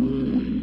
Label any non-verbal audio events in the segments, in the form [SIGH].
Mm.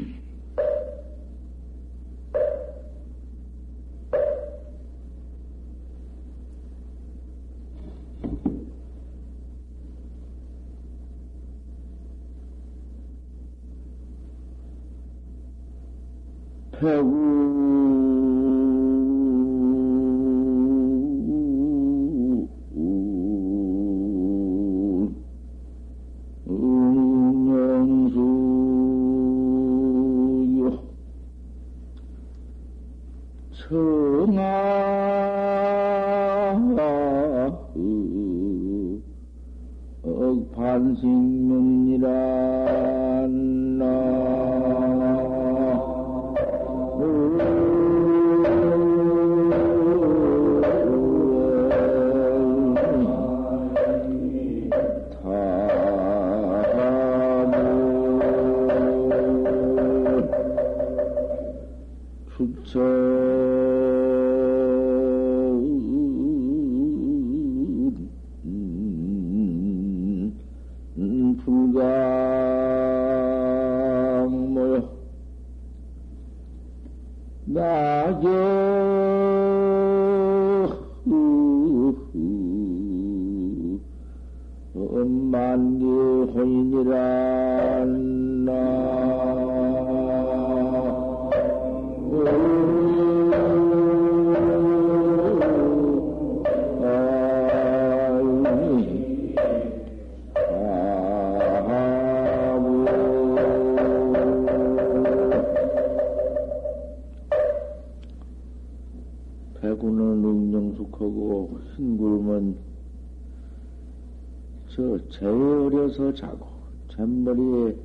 재어려서 자고, 잔머리에,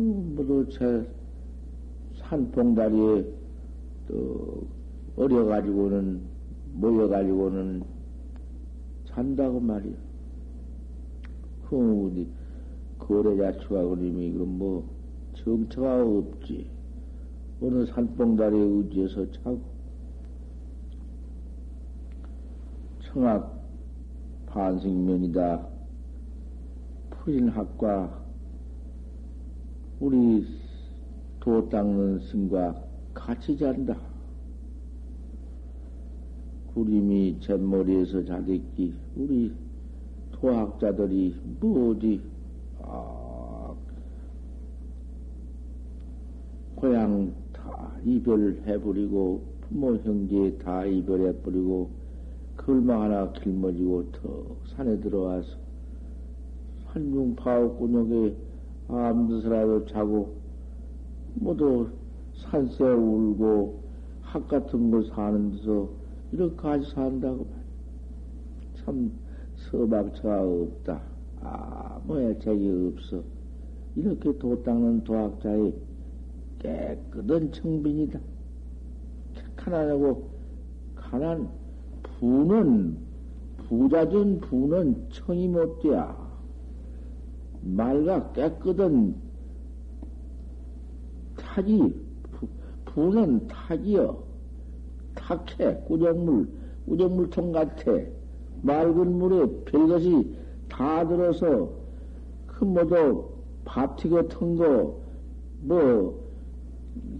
음, 모두 제 산봉다리에 또 어려가지고는, 모여가지고는 잔다고 말이야. 그, 어디, 거래자 추가 그림이 그럼 뭐, 정처가 없지. 어느 산봉다리에 의지해서 자고, 청악 반생면이다. 푸린학과 우리 도 닦는 스님과 같이 잔다. 구림이 잿머리에서 자댔기 우리 토학자들이 뭐지 아, 고향 다 이별해버리고 부모 형제 다 이별해버리고 걸망 하나 길머지고 더 산에 들어와서 한중 파옥군역에 암드서라도 자고 모두 산새 울고 학 같은 거 사는 데서 이렇게까지 산다고 참 서방처가 없다. 아무 애착이 없어. 이렇게 도 닦는 도학자의 깨끗한 청빈이다. 가난하고 가난 부는 부자전 부는 청이 못 돼야. 맑아 깨끗한 타지, 부 는 타지여. 탁해, 꾸정물, 꾸정물통 같아. 맑은 물에 별것이 다 들어서, 그 모두 밥튀 같은 거, 뭐,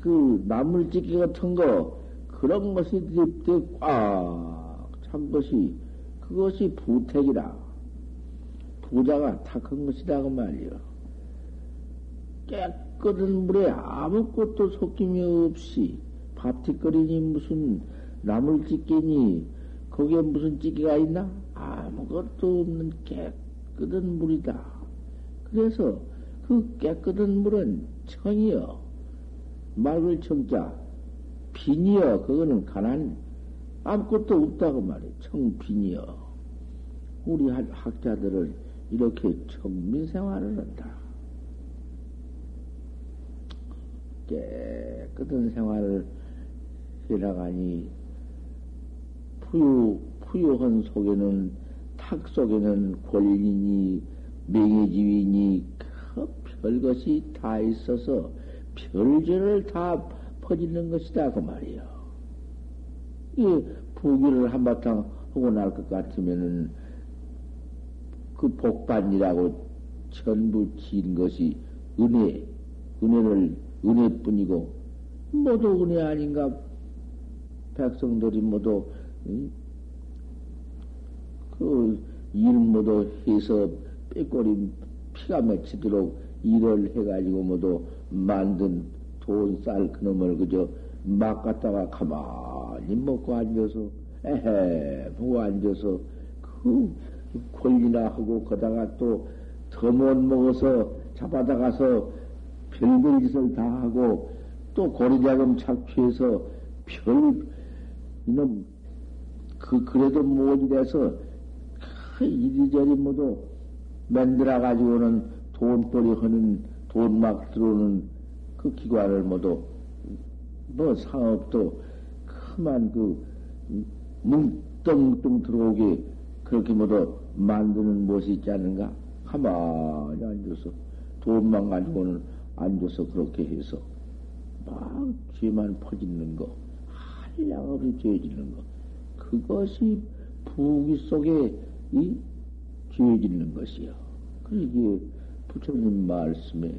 그 나물찌개 같은 거, 그런 것이 꽉 찬 것이, 그것이 부택이라. 부자가 탁한 것이다 그 말이요. 깨끗한 물에 아무것도 속김이 없이 밥티거리니 무슨 나물찌개니 거기에 무슨 찌개가 있나? 아무것도 없는 깨끗한 물이다. 그래서 그 깨끗한 물은 청이여 맑을 청자 빈이여 그거는 가난 아무것도 없다고 말해 청빈이여 우리 학자들은 이렇게 청민 생활을 한다. 깨끗한 생활을 해나가니 푸유, 푸유한 속에는 탁 속에는 권리니 명예지위니 그 별것이 다 있어서 별죄를 다 퍼지는 것이다 그 말이요. 이 부귀를 한바탕 하고 날 것 같으면은 그 복반이라고 전부 진 것이 은혜, 은혜를, 은혜뿐이고, 모두 은혜 아닌가? 백성들이 모두, 응? 그, 일 모두 해서 빼꼬리 피가 맺히도록 일을 해가지고 모두 만든 돈, 쌀, 그놈을 그저 막 갖다가 가만히 먹고 앉아서, 에헤, 보고 앉아서, 그 권리나 하고, 거다가 또 더 못 먹어서 잡아다 가서 별별 짓을 다 하고, 또 고리자금 착취해서 별, 이놈, 그, 그래도 못이 돼서, 그 이리저리 모두 만들어 가지고는 돈벌이 하는, 돈 막 들어오는 그 기관을 모두, 뭐 상업도 그만 그, 뭉뚱뭉뚱 들어오게 그렇게 모두 만드는 못이 있지 않는가? 가만히 앉아서, 돈만 가지고는 앉아서 그렇게 해서, 막 죄만 퍼짓는 거, 한량없이 죄 짓는 거, 그것이 부귀 속에 이 죄 짓는 것이요. 그러기에 부처님 말씀에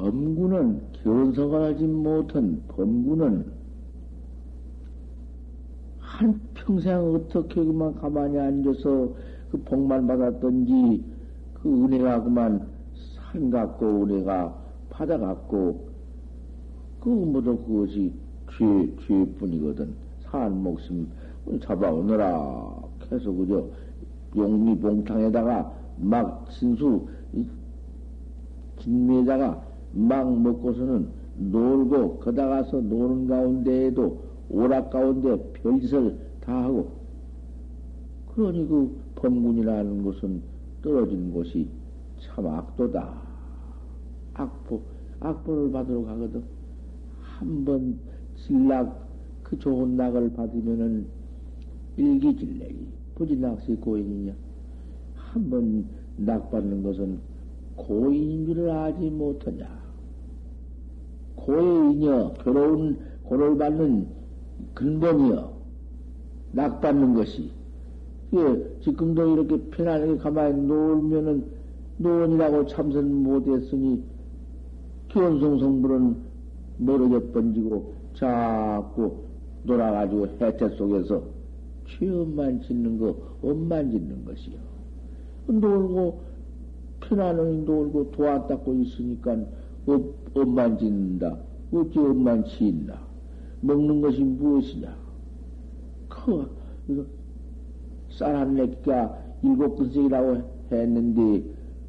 범구는 견성을 하지 못한 범구는 한 평생 어떻게 그만 가만히 앉아서 그 복만 받았던지 그 은혜가 그만 산 같고 은혜가 바다 같고 그 모두 그것이 죄 죄뿐이거든. 산 목숨 잡아오느라 해서 그저 용미 봉탕에다가 막 진수 진미에다가 막 먹고서는 놀고 거다 가서 노는 가운데에도 오락 가운데 별짓을 다 하고 그러니 그 범군이라는 것은 떨어진 곳이 참 악도다. 악보, 악보를 받으러 가거든. 한 번 진락, 그 좋은 낙을 받으면은 일기질래기, 부진낙시 고인이냐. 한 번 낙 받는 것은 고인인 줄을 알지 못하냐. 고인이여, 괴로운 고를 받는 근본이여, 낙 받는 것이. 예, 지금도 이렇게 편안하게 가만히 놀면은 노원이라고 참선 못했으니 기원성성불은 멀어져 번지고 자꾸 놀아가지고 해태 속에서 취업만 짓는 거, 엄만 짓는 것이요. 놀고, 편안하게 놀고 도와 닦고 있으니까 업, 업만 짓는다. 어찌 업만 짓나? 먹는 것이 무엇이냐? 그, 쌀 한 내끼가 일곱 근씩이라고 했는데,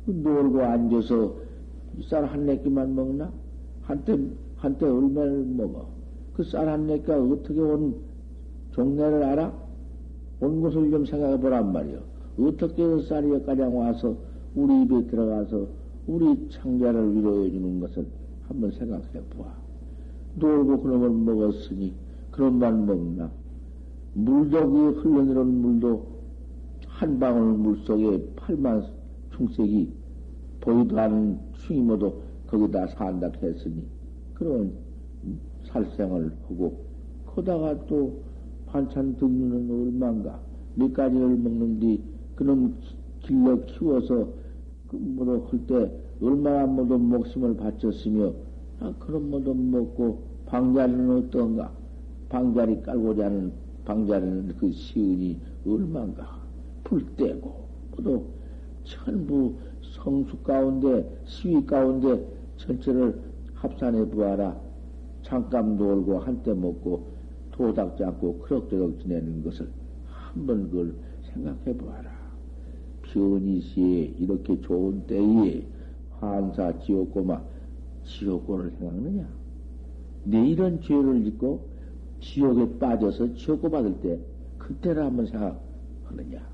놀고 앉아서 쌀 한 내끼만 먹나? 한때, 한때 얼마를 먹어? 그 쌀 한 내끼가 어떻게 온 종래를 알아? 온 것을 좀 생각해 보란 말이요. 어떻게 그 쌀이 여기까지 와서 우리 입에 들어가서 우리 창자를 위로해 주는 것을 한번 생각해 보아. 놀고 그놈을 먹었으니 그런만 먹나? 물도 그 흘러내려온 물도 한 방울 물 속에 팔만 충색이 보이도 않은 충이 모두 거기다 산다 했으니 그런 살생을 하고 거다가 또 반찬 듣는 얼마인가 몇 가지를 먹는디 그놈 길러 키워서 그 모두 할때 얼마나 모두 목숨을 바쳤으며 아 그런 모두 먹고 방자리는 어떤가? 방자리 깔고자 하는 방자리는 그 시은이 얼마인가? 불 떼고 모두 전부 성수 가운데 시위 가운데 전체를 합산해 보아라. 잠깐 놀고 한때 먹고 도닥 잡고 그럭저럭 지내는 것을 한번 그걸 생각해 보아라. 변이시에 이렇게 좋은 때에 환사 지옥고마 지옥고를 생각느냐? 내 이런 죄를 짓고 지옥에 빠져서 지옥고 받을 때 그때를 한번 생각하느냐?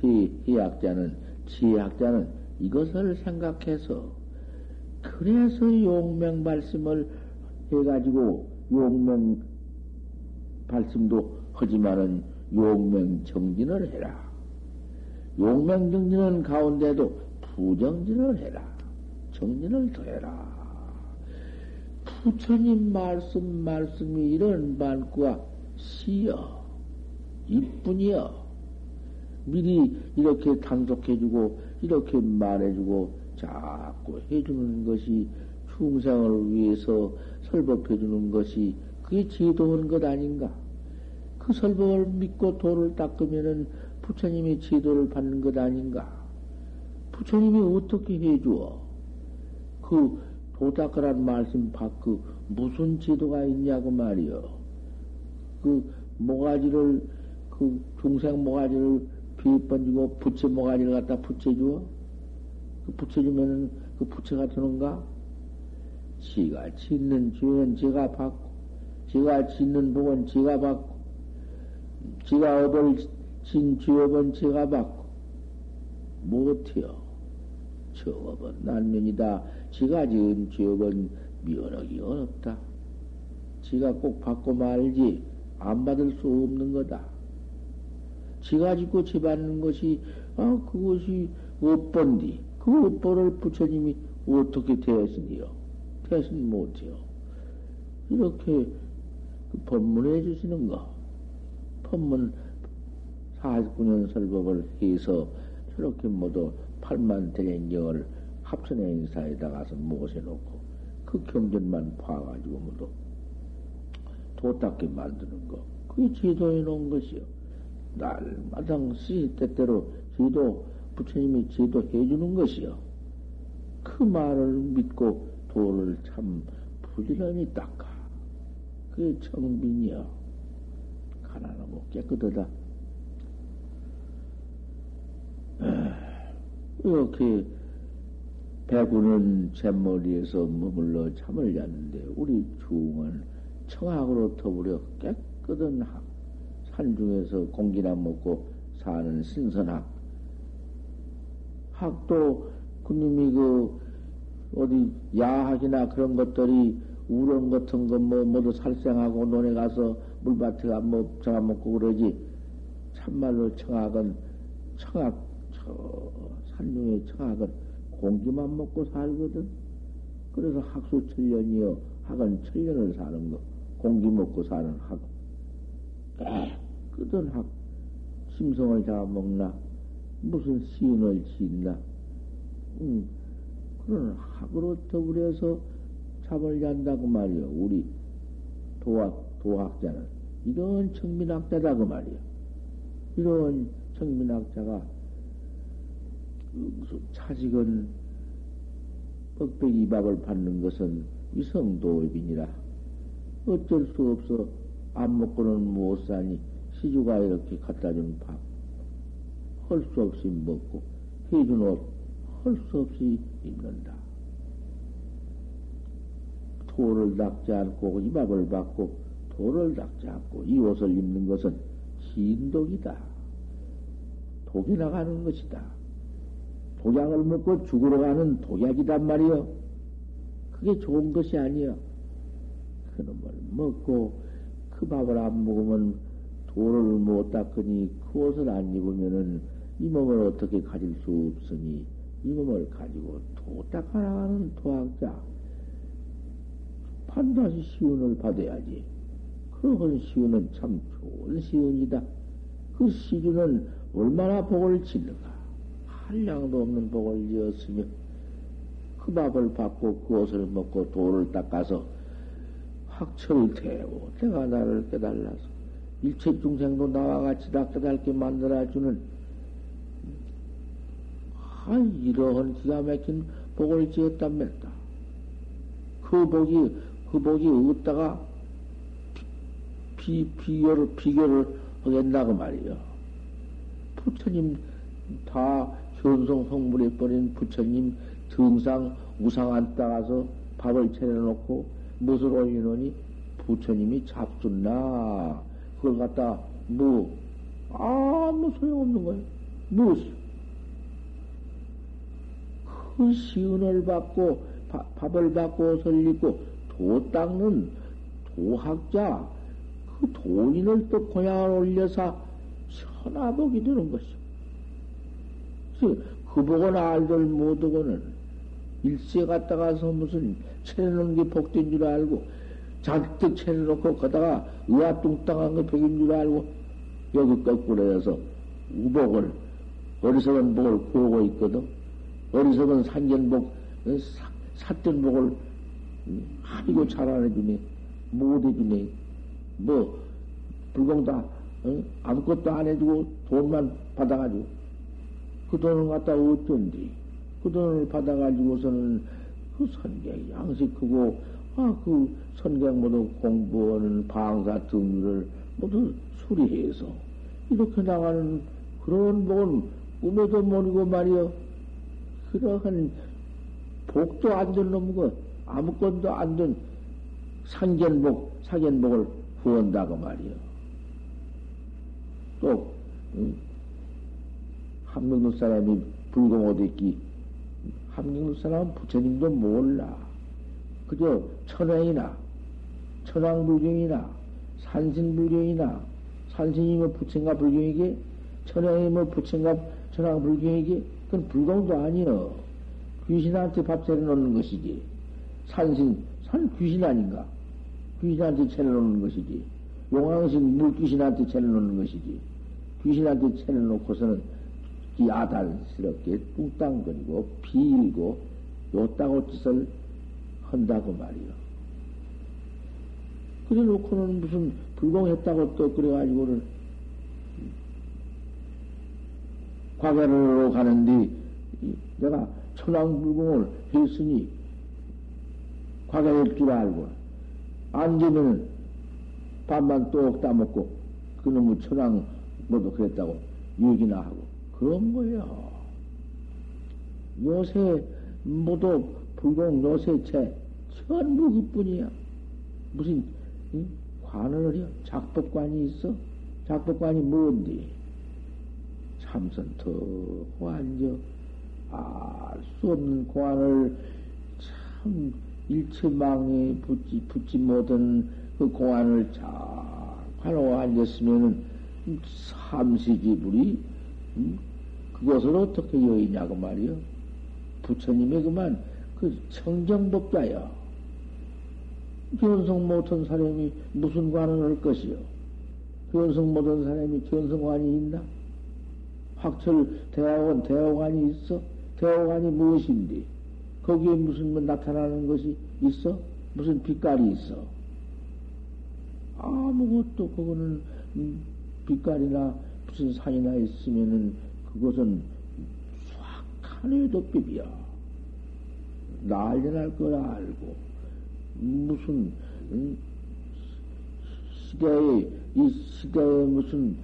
희, 희학자는, 지학자는 이것을 생각해서 그래서 용맹 말씀을 해가지고 용맹 말씀도 하지만은 용맹 정진을 해라. 용맹 정진은 가운데도 부정진을 해라. 정진을 더해라. 부처님 말씀, 말씀이 이런 만구가 시여, 이뿐이여. 미리 이렇게 당속해주고, 이렇게 말해주고, 자꾸 해주는 것이 충생을 위해서 설법해주는 것이 그게 지도하는 것 아닌가? 그 설법을 믿고 도를 닦으면은 부처님이 지도를 받는 것 아닌가? 부처님이 어떻게 해주어? 그 도닦으란 말씀 밖그 무슨 지도가 있냐고 말이요. 그 모가지를 그 중생 모가지를 비번지고 부채 모가지를 갖다 붙여주어? 그 붙여주면은 그 부채가 되는가? 지가 짓는 죄는 지가 받고, 지가 짓는 복은 지가 받고, 지가 얻을 진 죄업은 지가 받고, 못해요. 저업은 난면이다. 지가 지은 죄업은 면하기 어렵다. 지가 꼭 받고 말지 안 받을 수 없는 거다. 지가 짓고 지 받는 것이 아 그것이 업본디 그 업본을 부처님이 어떻게 대했으니요? 대신 못해요. 이렇게 그 법문해 주시는 거. 법문 49년 설법을 해서 저렇게 모두 8만 대행경을 합천의 인사에다 가서 모셔놓고 그 경전만 봐가지고 모두 도닦게 만드는 거. 그게 지도해 놓은 것이요. 날마다 시 때때로 지도, 부처님이 지도해 주는 것이요. 그 말을 믿고 도를 참 부지런히 닦아. 그게 청빈이요. 가난하고 깨끗하다. 이렇게 배구는 잿머리에서 머물러 잠을 잤는데 우리 중은 청학으로 터부려 깨끗한 학, 산중에서 공기나 먹고 사는 신선학. 학도 그님이 그 어디 야학이나 그런 것들이 우렁 같은 거 뭐 모두 살생하고 논에 가서 물밭에 가뭐 잡아먹고 그러지 참말로 청학은 청학 저 산중의 청학은 공기만 먹고 살거든. 그래서 학수 천년이요. 학은 천년을 사는 거. 공기 먹고 사는 학. 깨끗한 학. 심성을 잡아먹나? 무슨 시운을 짓나? 응. 그런 학으로 더불어서 잠을 잔다고 말이요. 우리 도학, 도학자는. 이런 청민학자다 그 말이요. 이런 청민학자가 차직은 뻑백이 밥을 받는 것은 위성도입이니라. 어쩔 수 없어 안 먹고는 못 사니 시주가 이렇게 갖다 준 밥. 할 수 없이 먹고 해준 옷 할 수 없이 입는다. 도를 닦지 않고 이 밥을 받고 도를 닦지 않고 이 옷을 입는 것은 진독이다. 독이 나가는 것이다. 독약을 먹고 죽으러 가는 독약이단 말이요. 그게 좋은 것이 아니요. 그놈을 먹고 그 밥을 안 먹으면 도를 못 닦으니 그 옷을 안 입으면은 이 몸을 어떻게 가질 수 없으니 이 몸을 가지고 도 닦아나가는 도학자 반드시 시운을 받아야지. 그런 시운은 참 좋은 시운이다. 그 시주는 얼마나 복을 짓는가. 한량도 없는 복을 지었으며 그 밥을 받고 그 옷을 먹고 돌을 닦아서 학철을 태우고 내가 나를 깨달라서 일체 중생도 나와 같이 다 깨달게 만들어주는 아, 이러한 기가 막힌 복을 지었답니다. 그 복이, 그 복이 어디다가 비, 비교를, 비교를 하겠나고 말이요. 부처님 다 현성 성불해버린 부처님 등상 우상 안 따가서 밥을 차려놓고 무엇으로 인원이 부처님이 잡숫나 그걸 갖다 뭐 아무 소용없는 거예요. 무엇? 그 시은을 받고 바, 밥을 받고 옷을 입고 도 닦는 도학자 그 도인을 또 고향을 올려서 천하복이 되는 것이 오. 그 복은 알들 못하고는 일세 갔다가서 무슨 채내놓은 게 복된 줄 알고 잔뜩 채내놓고 가다가 의아뚱땅한 거 백인 줄 알고 여기 거꾸로 해서 우복을 어리석은 복을 구하고 있거든. 어리석은 산견복, 어, 삿된 복을 하이고 잘 안 해주네. 못 해주네. 뭐, 불공다, 어? 아무것도 안 해주고 돈만 받아가지고. 그 돈을 갖다 어쩐디? 그 돈을 받아가지고서는 그 선객 양식하고, 아, 그 선객 모두 공부하는 방사 등을 모두 수리해서 이렇게 나가는 그런 복은 꿈에도 모르고 말이여. 그러한 복도 안 된 놈거 아무것도 안 된 상견복, 사견복을 후원다고 말이여. 또, 응? 함경도 사람이 불공어도 있기, 함경도 사람은 부처님도 몰라. 그저 천황이나, 천황불경이나, 산신불경이나, 산신이 뭐 부처인가 불경이게, 천황이 뭐 부처인가 천황불경이게, 그건 불공도 아니여. 귀신한테 밥 차려놓는 것이지. 산신, 산 귀신 아닌가? 귀신한테 차려놓는 것이지. 용왕신 물귀신한테 차려놓는 것이지. 귀신한테 차려놓고서는 야단스럽게 뚱땅거리고 비일고 요따고 짓을 한다고 말이요. 그래 놓고는 무슨 불공했다고 또 그래가지고는 과거로 가는데 내가 천왕불공을 했으니 과거일 줄 알고 앉으면 밥만 똑 따먹고 그놈의 천왕 모두 그랬다고 얘기나 하고 그런 거예요. 요새 모두 불공 요새체 전부 그뿐이야. 무슨 응? 관을 하려 작법관이 있어? 작법관이 뭔데? 참선 더 앉아 알수 없는 관을 참 일체망에 붙지 붙지 못한 그 공안을 잘 관하고 앉았으면은 삼시지불이 음? 그것을 어떻게 여의냐고 말이요. 부처님의 그만 그 청정법자여. 견성 못한 사람이 무슨 관을 할 것이요? 견성 못한 사람이 견성관이 있나? 학철 대학원 대학원이 있어? 대학원이 무엇인데? 거기에 무슨 뭐 나타나는 것이 있어? 무슨 빛깔이 있어? 아무것도 그거는 음, 빛깔이나 무슨 산이나 있으면은 그것은 수확한 의 도법이야. 난리 날 거라 알고 무슨 음, 시대에 이 시대에 무슨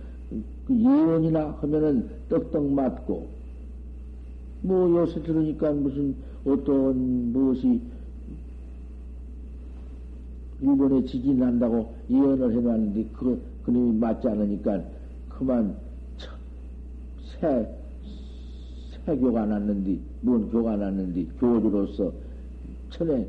그 예언이나 하면은 떡떡 맞고 뭐 요새 들으니까 무슨 어떤 무엇이 일본에 지진 난다고 예언을 해놨는데 그 그놈이 맞지 않으니까 그만 새 새 교가 났는데 뭔 교가 났는데 교주로서 천에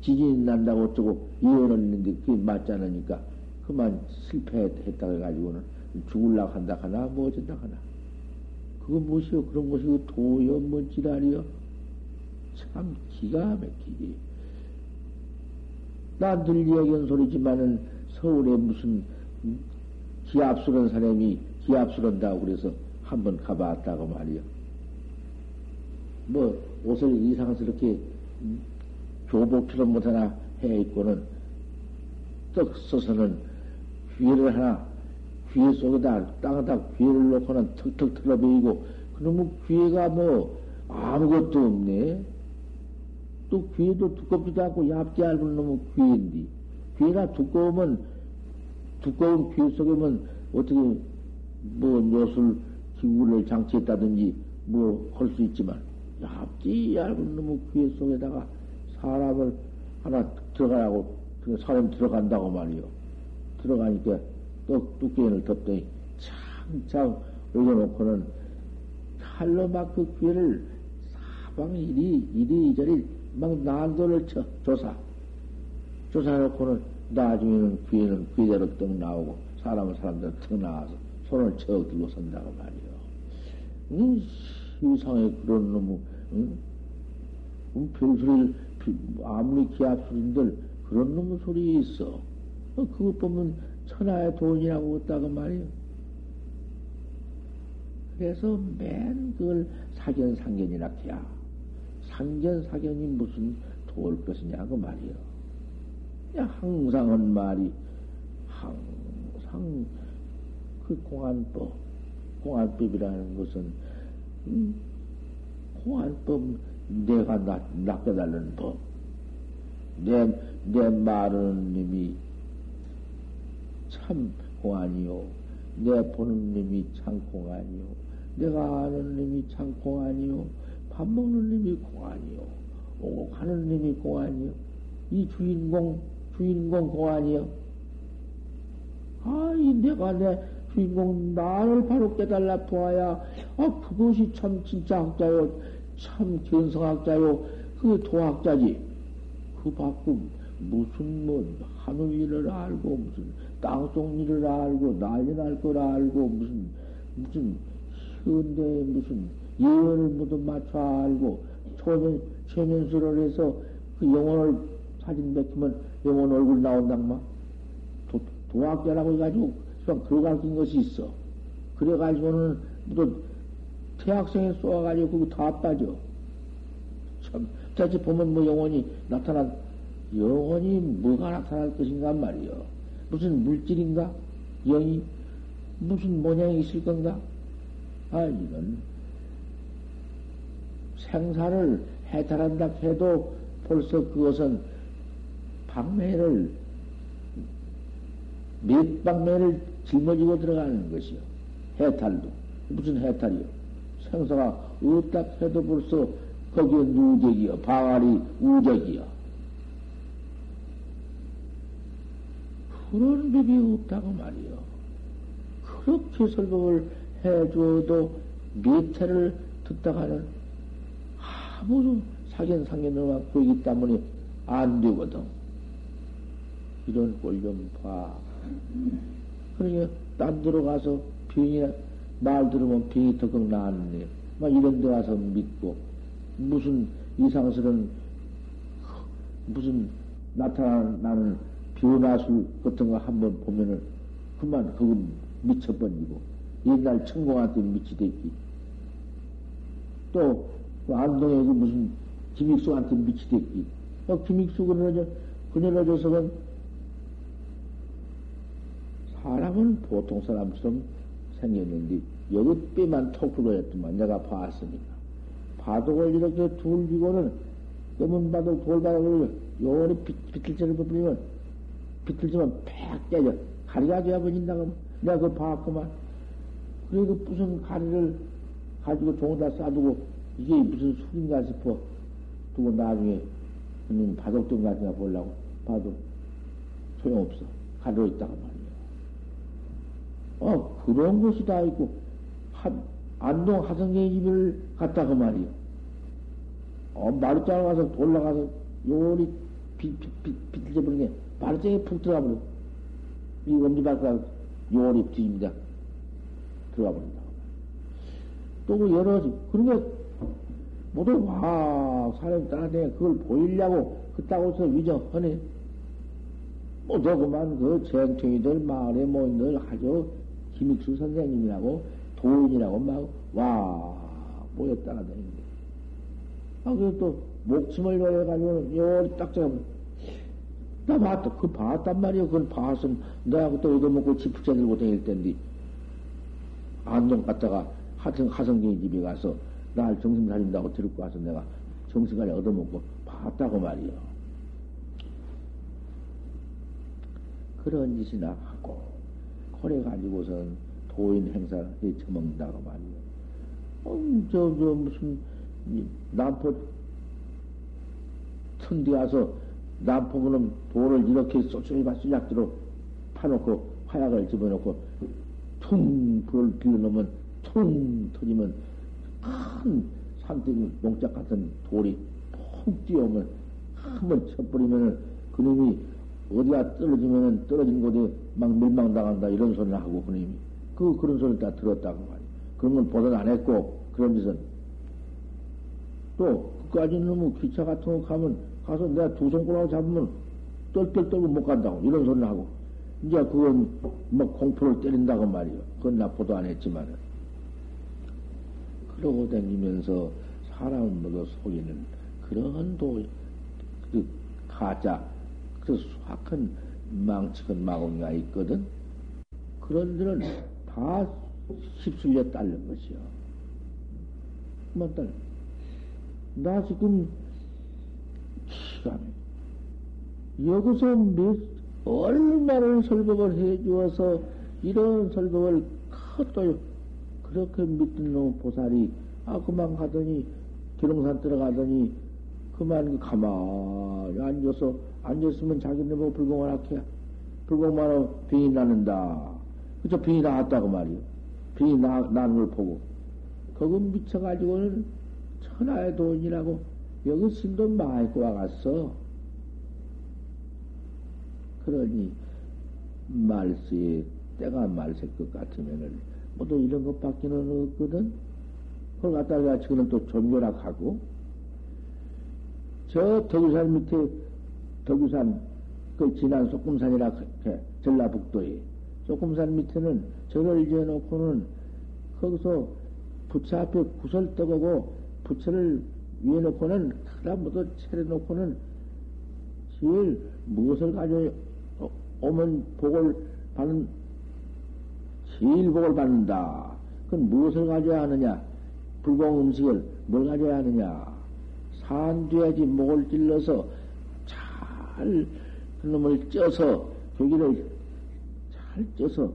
지진 난다고 어쩌고 예언을 했는데 그게 맞지 않으니까 그만 실패했다 해가지고는 죽을라 한다 하나 뭐 어쩐다 하나. 그거 무엇이요? 그런 것이 도요? 뭔 지랄이요? 참 기가 막히지 난들 이야기한 소리지만은 서울에 무슨 기압스러운 사람이 기압스런다고 그래서 한번 가봤다고 말이요. 뭐 옷을 이상스럽게 교복처럼 못 하나 해 입고는 떡 써서는 귀를 하나 귀 속에다 땅에다 귀를 놓고는 턱턱 틀어베이고 그러면 귀가 뭐 아무것도 없네. 또 귀도 두껍지도 않고 얇지 않은 놈은 귀인데 귀가 두꺼우면 두꺼운 귀 속에면 어떻게 뭐 요술 기구를 장치했다든지 뭐 할 수 있지만 얇지 얇은 놈의 귀 속에다가 사람을 하나 들어가라고 사람 들어간다고 말이요. 들어가니까 또 두께를 덮더니 창창 올려놓고는 칼로 막 그 귀를 사방 이리 이리저리 막 난도를 쳐 조사 조사해놓고는 나중에는 귀에는 귀대로 떡 나오고 사람은 사람들 턱 나와서 손을 쳐 들고 선다고 말이요. 음, 세상에 그런 놈의 응? 음, 별소리를 아무리 기합소리인들 그런 놈의 소리 있어. 어, 그것 보면 천하의 돈이라고 없다고 말이요. 그래서 맨 그걸 사견상견이라 해야. 상견사견이 무슨 도울 것이냐고 말이요. 항상 한 말이 항상 그 공안법, 공안법이라는 것은 음, 공안법 내가 낚, 낚여달라는 법. 내, 내 말하는 님이 참 공안이요. 내 보는 님이 참 공안이요. 내가 아는 님이 참 공안이요. 밥 먹는 님이 공안이요. 오고 가는 님이 공안이요. 이 주인공, 주인공 공안이요. 아, 이 내가 내 주인공 나를 바로 깨달라 보아야, 아, 그것이 참 진짜 학자요. 참 견성학자요. 그 도학자지. 그 밖에 무슨 뭐 하늘 일을 알고 무슨 땅속 일을 알고 난리 날걸 알고 무슨 무슨 현대 무슨 예언을 모두 맞춰 알고 초면 최면수를 해서 그 영혼을 사진 베끼면 영혼 얼굴 나온다마 도, 도학자라고 해가지고 그냥 들어가르친 것이 있어. 그래가지고는 또 대학생에 쏘아가지고 그거 다 빠져. 참, 자칫 보면 뭐 영혼이 나타나, 영혼이 뭐가 나타날 것인가 말이요. 무슨 물질인가? 영이? 무슨 모양이 있을 건가? 아, 이런 생사를 해탈한다 해도 벌써 그것은 방매를 몇 방매를 짊어지고 들어가는 것이요. 해탈도. 무슨 해탈이요? 생사가 없다 해도 벌써 거기에 누적이요. 방아리 우적이요. 그런 법이 없다고 말이요. 그렇게 설법을 해줘도 몇 해를 듣다가는 아무 사견 상견을 보이기 때문에 안 되거든. 이런 꼴 좀 봐. 그러니까 딴 데로 가서 병이, 말 들으면 병이 덕걱 나았네. 막 이런 데 가서 믿고, 무슨 이상스러운, 무슨 나타나는 변화술 같은 거 한번 보면은, 그만 그거 미쳐버리고, 옛날 천공한테 미치댔기. 또, 그 안동에 그 무슨 김익수한테 미치댔기. 어, 김익수 그녀, 그녀로줘서는 사람은 보통 사람처럼 생겼는데, 여기 뼈만 톡 뚫어졌더만 내가 봤으니까. 바둑을 이렇게 둘기고는 검은 바둑, 돌바둑을 요리 비틀질을 버리면, 비틀지면 팩 깨져. 가리가 돼야 버린다고. 내가 그거 봤구만. 그리고 무슨 가리를 가지고 종에다 싸두고, 이게 무슨 술인가 싶어. 두고 나중에, 음, 바둑등 같은 거 보려고 봐도 소용없어. 가리로 있다가 말이야. 어, 그런 것이 다 있고, 한, 안동 하성계 집을 갔다 그 말이요. 어, 마루장을 가서 올라가서 요리 비틀져버린 게 마루장에 푹 들어가 버려. 이 엄지발가락 요리 뒤집니다. 들어가 버린다. 또그 여러, 그러니까 모두 와, 사람이 따라다니 그걸 보이려고 그따고 서 위정하네. 모두 그만 그 쟁통이들 마을에 모인들 아주 김익수 선생님이라고 도인이라고 막, 와, 모여 따라다니는데. 아, 그리고 또, 목침을 요해가지고, 요리 딱 잡아. 나 봤다. 그 봤단 말이야. 그걸 봤으면 내가 그때 얻어먹고 지푸자 들고 다닐 텐데. 안동 갔다가 하성, 하성경이 집에 가서 날 정신 살린다고 데리고 와서 내가 정신까지 얻어먹고 봤다고 말이야. 그런 짓이나 하고, 그래가지고선 도인 행사에 처먹는다고 말이야. 어, 저, 저, 무슨, 남포, 턴디 가서, 남포문은 돌을 이렇게 쏘쏘이바 찔락대로 파놓고, 화약을 집어넣고, 퉁, 불을 비워놓으면, 퉁 터지면, 큰 삼대기 농작 같은 돌이 푹 뛰어오면, 한 번 쳐버리면은, 그놈이 어디가 떨어지면은 떨어진 곳에 막 밀망당한다, 이런 소리를 하고, 그놈이. 그, 그런 소리를 다 들었다고 말이야. 그런 건 보전 안 했고, 그런 짓은. 또, 그까지는 뭐 기차 같은 거 가면, 가서 내가 두 손가락 잡으면 떨떨 떨고 못 간다고, 이런 소리를 하고. 이제 그건 뭐 공포를 때린다고 말이요. 그건 나 보도 안 했지만은. 그러고 다니면서 사람을 모두 속이는 그런 도, 그, 가짜, 그 수확한 망치건 마공이가 있거든. 그런 데는 다 휩쓸려 딸는 것이요. 그만 딸. 나 지금 기가 여기서 몇, 얼마를 설법을 해 주어서 이런 설법을 컸도 그렇게 믿던 놈 보살이 아 그만 가더니 기룡산 들어가더니 그만 그 가만히 앉아서 앉았으면 자기네 뭐 불공을 하게 불공만 하면 병이 나는다. 그저 병이 나왔다고 말이요. 병이 나, 나는 걸 보고 그거 미쳐가지고는 천하의 돈이라고 여기 신돈 많이 꼬아갔어. 그러니 말세에 때가 말세 것 같으면은 모두 이런 것밖에는 없거든. 그걸 갖다가 지금은 또 종교락 하고 저 덕유산 밑에 덕유산 그 지난 소금산이라 해 전라북도에 소금산 밑에는 저를 지어놓고는 거기서 부처 앞에 구설 떠보고 부처를 위에 놓고는 모두 차려놓고는 제일 무엇을 가져 오면 복을 받는 제일 복을 받는다. 그건 무엇을 가져야 하느냐? 불공 음식을 뭘 가져야 하느냐? 산돼지 목을 찔러서 잘 그놈을 쪄서 고기를 잘 쪄서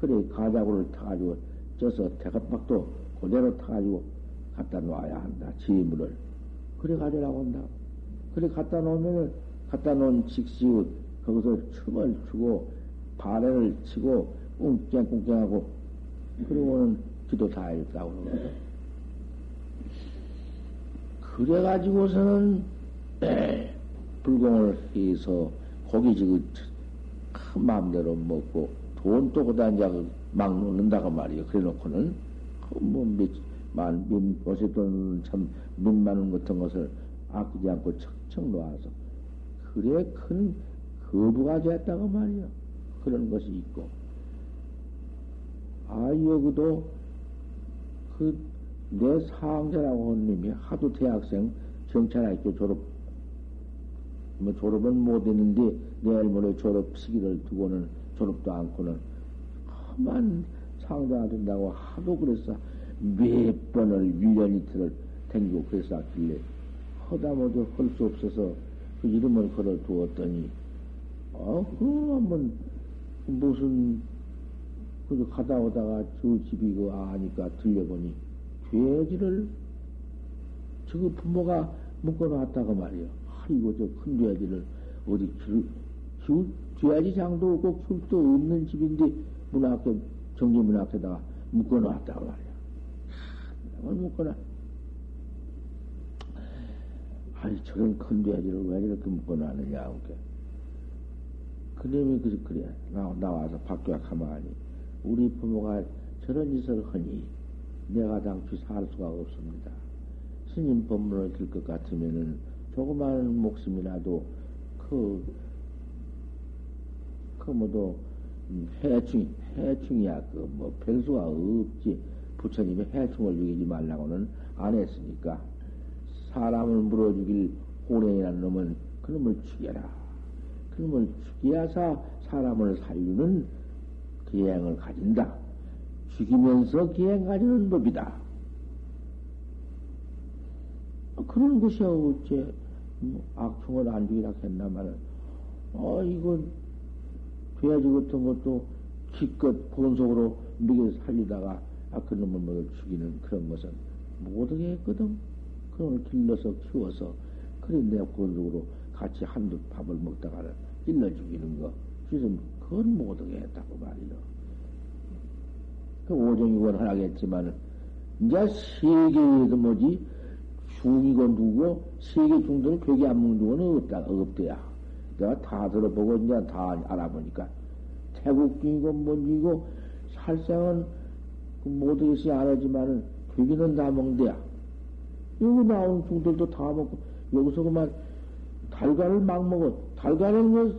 그래 가자고를 타가지고 쪄서 대가박도 그대로 타가지고 갖다 놔야 한다. 지물을 그래 가져라고 한다. 그래 갖다 놓으면은 갖다 놓은 직시우 거기서 춤을 추고 발해를 치고 웅깽웅깽하고 그러고는 기도 다 했다고 그러거든. 그래가지고서는 [CLEARS THROAT] 에, 불공을 해서 고기 지금 큰 마음대로 먹고 돈 또 그다 이제 막 놓는다고 말이에요. 그래 놓고는 그뭐 몇만 요새 돈참 몇만 원 같은 것을 아끼지 않고 척척 놓아서 그래 큰 거부가 됐다고 말이야. 그런 것이 있고 아 여기도 그내 상자라고 하는 놈이 하도 대학생 경찰학교 졸업, 뭐 졸업은 못 했는데 내일 모레 졸업 시기를 두고는 졸업도 않고는 험한 상자가 된다고 하도 그랬어. 몇 번을 1년 이틀을 댕기고 그랬었길래 허다모도 할수 없어서 그 이름을 걸어 두었더니 어, 그 한번 무슨 그 가다 오다가 저 집이 그 아니까 들려보니 돼지를 저거 부모가 묶어놨다고 말이요. 아이고 저큰 돼지를 어디 키울, 키울 돼지 장도 없고 수도 없는 집인데 문 앞에 정지 문 앞에다가 묶어놨다고 말이야. 뭘 묶어놔? 아니 저런 큰 돼지를 왜 이렇게 묶어놨느냐 이렇게. 그놈이 그 그래 나 나와서 밖에 가만히 우리 부모가 저런 짓을 하니 내가 당초 살 수가 없습니다. 스님 법문을 들 것 같으면은 조그마한 목숨이라도 그, 그 뭐도 해충, 해충이야. 그 뭐 별수가 없지. 부처님이 해충을 죽이지 말라고는 안 했으니까 사람을 물어 죽일 호랭이라는 놈은 그놈을 죽여라. 그놈을 죽여야 사람을 살리는 기행을 가진다. 죽이면서 기행하려는 법이다. 그런 것이 어째 뭐 악충을 안 죽이라 했나마는 어 이건 돼지 같은 것도 기껏 본속으로 먹여 살리다가 아 그놈을 뭐 죽이는 그런 것은 못하게 했거든. 그놈을 길러서 키워서 그래 내 본속으로 같이 한두 밥을 먹다가는 찔러 죽이는 거. 그래서 그건 못하게 했다고 말이요. 그 오정이건 하겠지만, 이제 세계에도 뭐지, 중이고 누구, 세계 중들은 괴기 안 먹는 누구는 없다, 없대야. 내가 다 들어보고 이제 다 알아보니까, 태국 중이고 뭔지고, 살생은 그 모두에서 알았지만은, 괴기는 다 먹는데야. 여기 나온 중들도 다 먹고, 여기서 그만 달걀을 막 먹어. 달걀은 뭐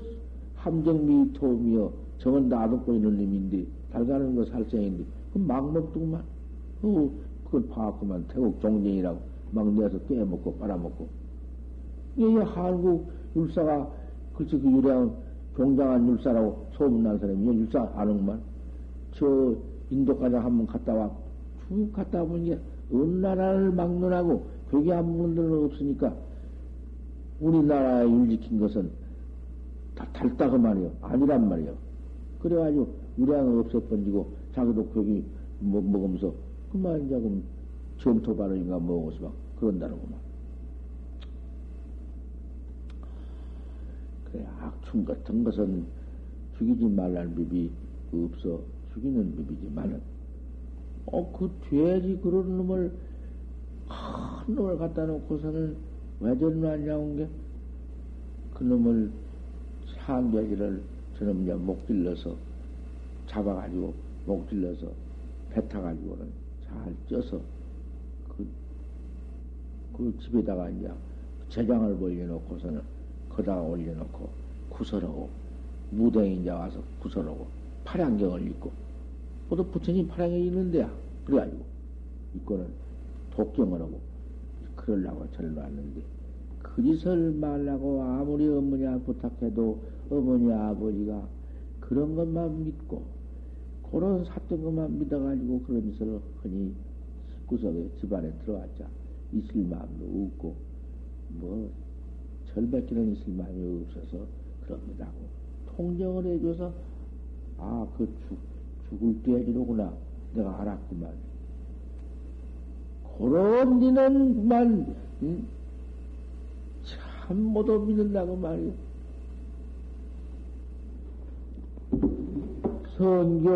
함정미, 토미여, 정은 놔두고 있는 놈인데, 달걀은 거 살생인데, 그막 먹더구만. 그, 그걸 봐왔구만. 태국 종쟁이라고 막 내서 깨먹고 빨아먹고. 이 한국 율사가 글쎄 그 유량 종장한 율사라고 소문난 사람이 율사 아는구만. 저 인도까지 한 번 갔다 와. 쭉 갔다 보니 어느 나라를 막론하고 괴기 안 먹는 데는 없으니까 우리나라에 율지킨 것은 다 달다고 말이요. 아니란 말이요. 그래가지고 유량을 없어 번지고 자기도 뭐, 먹으면서 그만 이제 점토 바르인가 먹어서 막 그런다는구만. 그래, 악충 같은 것은 죽이지 말라는 법이 없어. 죽이는 법이지만은, 어, 그 돼지 그런 놈을, 큰 놈을 갖다 놓고서는 왜 안냐온 게? 그 놈을 산 돼지를 저놈 이제 목 길러서 잡아가지고 목 길러서 배 타가지고는 잘 쪄서 그, 그 집에다가 이제 제장을 벌려놓고서는 거다가 올려놓고 구설하고 무대에 이제 와서 구설하고 파량경을 입고. 모두 부처님 파량경이 있는데야. 그래가지고. 이거는 독경을 하고 그러려고 절을 놨는데. 그 짓을 말라고 아무리 어머니가 부탁해도 어머니 아버지가 그런 것만 믿고 그런 샀던 것만 믿어가지고 그런 짓을 흔히 구석에 집안에 들어왔자 있을 마음도 없고 뭐 절백기는 있을 마음이 없어서 그럽니다. 통정을 해줘서 아 그 죽을 때지로구나 내가 알았구만. 그런 니는 그만 응? 참못 믿는다고 말이야. 성경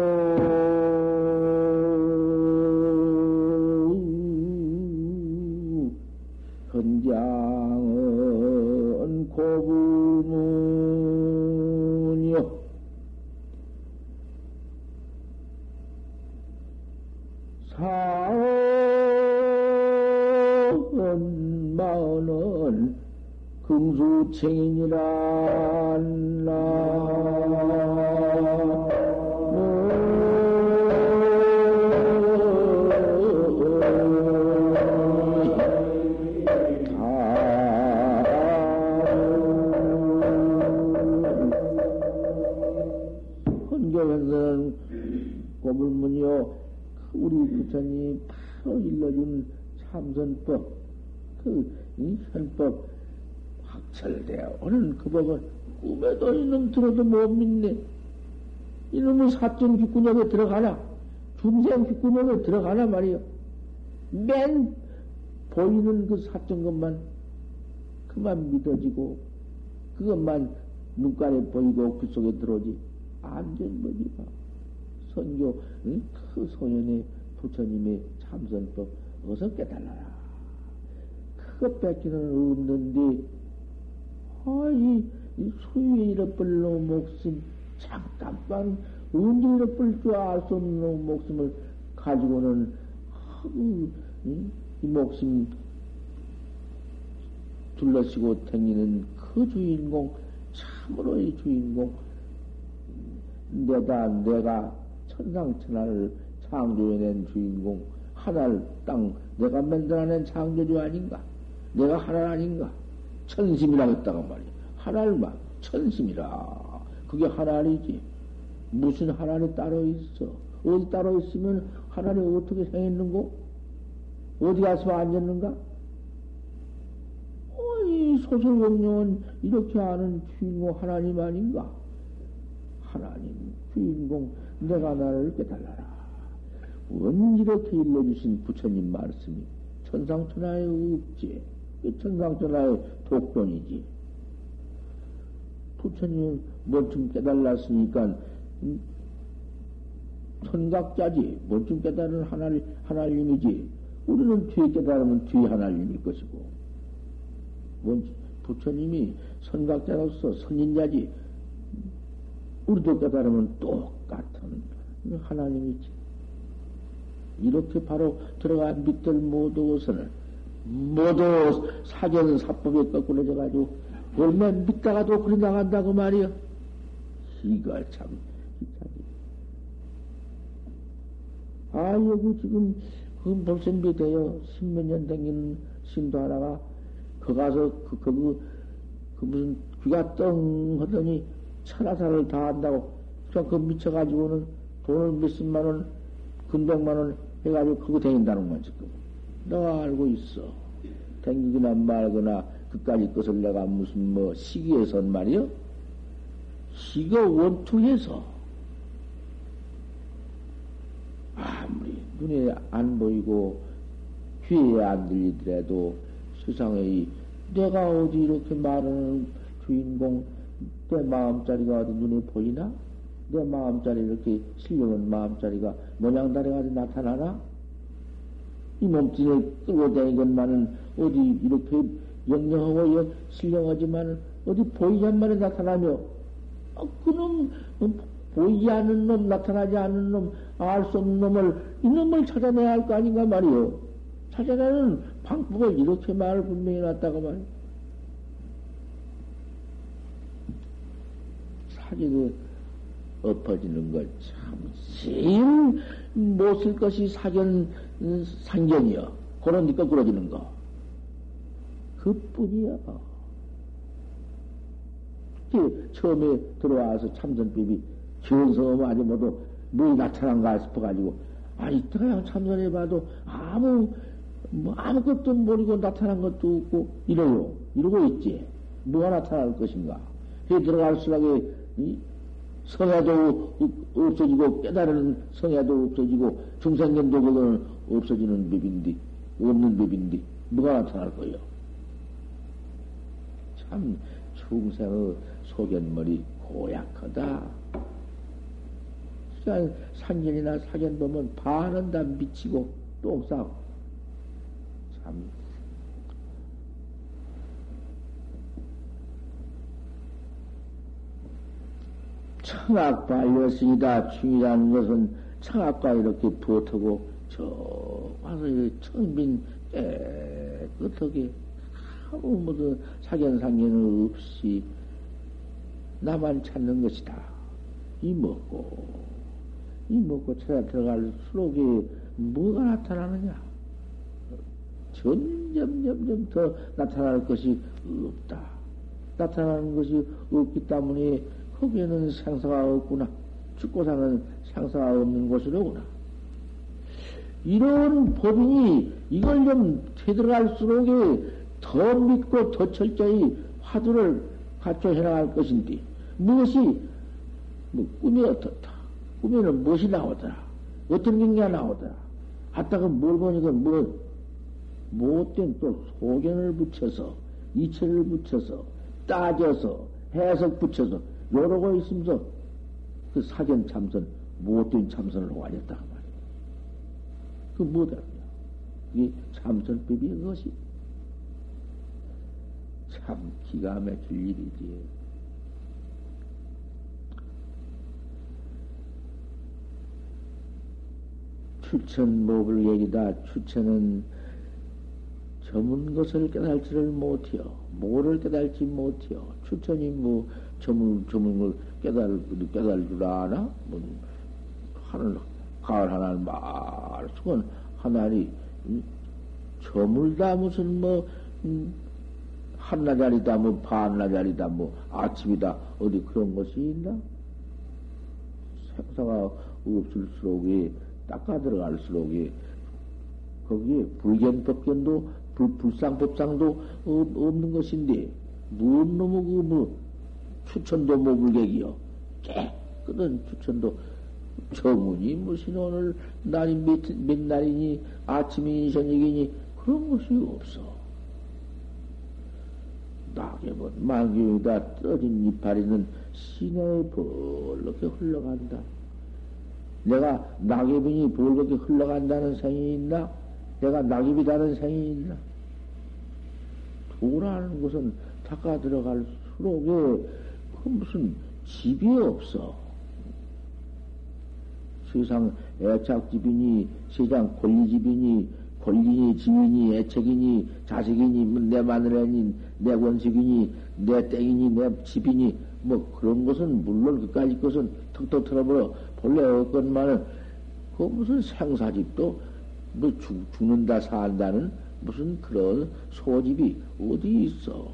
금수청이니라 고불문이요. 우리 부처님이 바로 일러준 참선법, 그, 이 현법, 확철되어 오는 그 법은 꿈에도 이놈 들어도 못 믿네. 이놈은 사전 귓구녕에 들어가나? 중생 귓구녕에 들어가나 말이요. 맨 보이는 그 사전 것만 그만 믿어지고 그것만 눈가에 보이고 그 속에 들어오지. 안전법이 봐. 선교, 응? 그 소연의 부처님의 참선법 어서 깨달아라. 그것 뺏기는 없는데, 아, 이, 이 수위에 잃어버릴 목숨, 잠깐만, 언제 잃어버릴 줄 알 수 없는 목숨을 가지고는, 아, 그, 응? 이 목숨 둘러쓰고 다니는 그 주인공, 참으로 이 주인공, 내다, 내가 천상천하를 창조해낸 주인공, 하나를 땅, 내가 만들어낸 창조주 아닌가? 내가 하나 아닌가? 천심이라고 했다고 말이야. 하나를만, 천심이라. 그게 하나이지. 무슨 하나이 따로 있어? 어디 따로 있으면 하나이 어떻게 생겼는고? 어디 가서 앉았는가? 어이, 소설 공룡은 이렇게 아는 주인공 하나님 아닌가? 하나님, 주인공, 내가 나를 깨달아라. 원 이렇게 일러주신 부처님 말씀이 천상천하에 없지. 천상천하의 독존이지. 부처님 뭐좀 깨달았으니까 음, 천각자지. 뭐좀 깨달은 하나님, 하나님이지. 우리는 뒤에 깨달으면 뒤에 하나님일 것이고. 뭔 부처님이 선각자로서 선인자지. 우리도 깨달으면 똑같은 하나님이지. 이렇게 바로 들어가 믿들 모두서는 모두 사견 사법에 거꾸러져 가지고 얼마 믿다가도 그리 나간다고 말이요. 이걸 참, 참. 아, 여기 지금, 그 벌써 몇 돼요? 십몇 년 댕기는 신도 하나가, 거 가서, 그, 그, 그, 그 무슨 귀가 떵 하더니 천하사를 다 한다고, 그냥 그 미쳐가지고는 돈을 몇십만 원, 근백만 원 해가지고 그거 댕긴다는 건 지금. 내가 알고 있어. 댕기거나 말거나, 그까지 것을 내가 무슨 뭐 시기에선 말이요? 시가 원투해서 아무리 눈에 안 보이고 귀에 안 들리더라도 세상에 내가 어디 이렇게 말하는 주인공 내 마음자리가 어디 눈에 보이나? 내 마음자리 이렇게 실려온 마음자리가 모양다리가 어디 나타나나? 이 몸뚱이를 끌고 다니는 것만은 어디 이렇게 영영하고 신령하지만 어디 보이지 않는 말에 나타나며 아, 그놈 보이지 않는 놈 나타나지 않는 놈 알 수 없는 놈을 이놈을 찾아내야 할 거 아닌가 말이요 찾아내는 방법을 이렇게 말을 분명히 놨다고 말이요 사기도 엎어지는 걸 참 제일 못쓸 것이 사견 상견이여 그런 니까 끌어지는 거 그 뿐이야. 처음에 들어와서 참선법이 견성하면 아주 모두 뭐이 나타난가 싶어가지고, 아니, 그냥 참선해봐도 아무, 뭐 아무것도 모르고 나타난 것도 없고, 이러요. 이러고 있지. 뭐가 나타날 것인가. 해 들어갈수록 성야도 없어지고, 깨달은 성야도 없어지고, 중생견도 그거는 없어지는 법인데, 없는 법인데, 뭐가 나타날 거예요? 참 중생의 소견머리 고약하다. 산견이나 사견 보면 반은 다 미치고 똥 싸고. 참. 청악반려승이다. 중이라는 것은 청악과 이렇게 붙어고 저 와서 청빈 깨끗하게 아무 모든 사견상견은 없이 나만 찾는 것이다. 이 먹고 이 먹고 찾아 들어갈 수록에 뭐가 나타나느냐? 점점 점점 더 나타날 것이 없다. 나타나는 것이 없기 때문에 거기에는 상사가 없구나. 죽고 사는 상사가 없는 곳이로구나. 이런 법인이 이걸 좀 되들어갈수록에 더 믿고 더 철저히 화두를 갖춰 해나갈 것인데, 무엇이, 뭐, 꿈이 어떻다. 꿈에는 무엇이 나오더라. 어떤 경기가 나오더라. 아따가 뭘 보니까 뭐, 못된 또 소견을 붙여서, 이체를 붙여서, 따져서, 해석 붙여서, 요러고 있으면서, 그 사견 참선, 못된 참선을 와렸다. 말이야. 그 뭐더라. 그게 참선법이 그것이. 참 기가 막힐 일이지. 추천 몹을 얘기다. 추천은 저문 것을 깨달지를 못해요. 뭐를 깨달지 못해요. 추천이 뭐 저문, 저문을 깨달, 깨달 줄 아나? 뭐, 하늘, 가을 하늘 말, 수건 하나니, 저물다 무슨 뭐, 음, 한나자리다, 뭐, 반나자리다, 뭐, 아침이다, 어디 그런 것이 있나? 생사가 없을수록에, 닦아 들어갈수록에, 거기에 불견법견도, 불, 불상법상도 없는 것인데, 무슨 놈의 그, 뭐, 추천도 뭐 불객이요. 깨끗한 추천도, 정문이 무슨 오늘 날이 몇, 몇 날이니, 아침이니, 저녁이니, 그런 것이 없어. 낙엽은 망경이다 떠진 이파리는 시내에 벌겋게 흘러간다. 내가 낙엽이니 벌겋게 흘러간다는 생이 있나? 내가 낙엽이다는 생이 있나? 도라는 것은 닦아 들어갈 수록에 그 무슨 집이 없어. 세상 애착집이니, 세상 권리집이니, 권리니, 지인이, 애책이니, 자식이니, 뭐내 마누라니, 내 원식이니, 내 땡이니, 내 집이니, 뭐 그런 것은 물론 그까지 것은 턱턱 털어버려. 본래 없건만은 그 무슨 생사집도 뭐 죽, 죽는다 산다는 무슨 그런 소집이 어디 있어?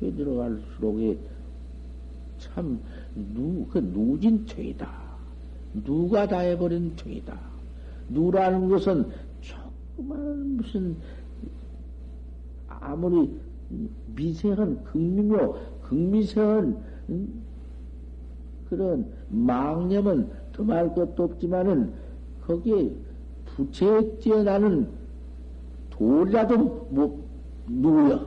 왜 들어갈수록에 참, 누, 그 누진청이다. 누가 다 해버린 청이다. 누라는 것은 조그만 무슨, 아무리 미세한 극미묘, 극미세한, 그런 망념은 더말 것도 없지만은, 거기에 부채에 뛰어나는 돌이라도 뭐, 누구야?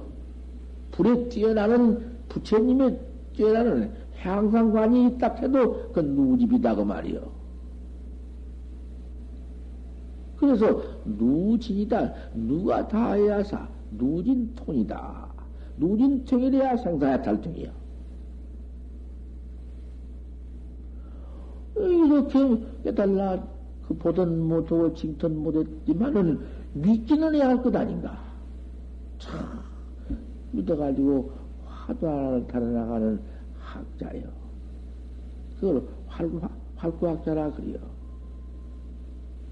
불에 뛰어나는 부처님의 뛰어나는 향상관이 있다 해도 그건 누집이다 그 말이요. 그래서 누진이다. 누가 다 해야사. 누진통이다. 누진통이래야 생사야 탈통이야. 이렇게 깨달라 그 보던 못하고 칭턴 못했지만은 믿기는 해야 할 것 아닌가. 참 믿어가지고 화두 하나를 달아나가는 학자요. 그걸 활구, 활구학자라 그래요.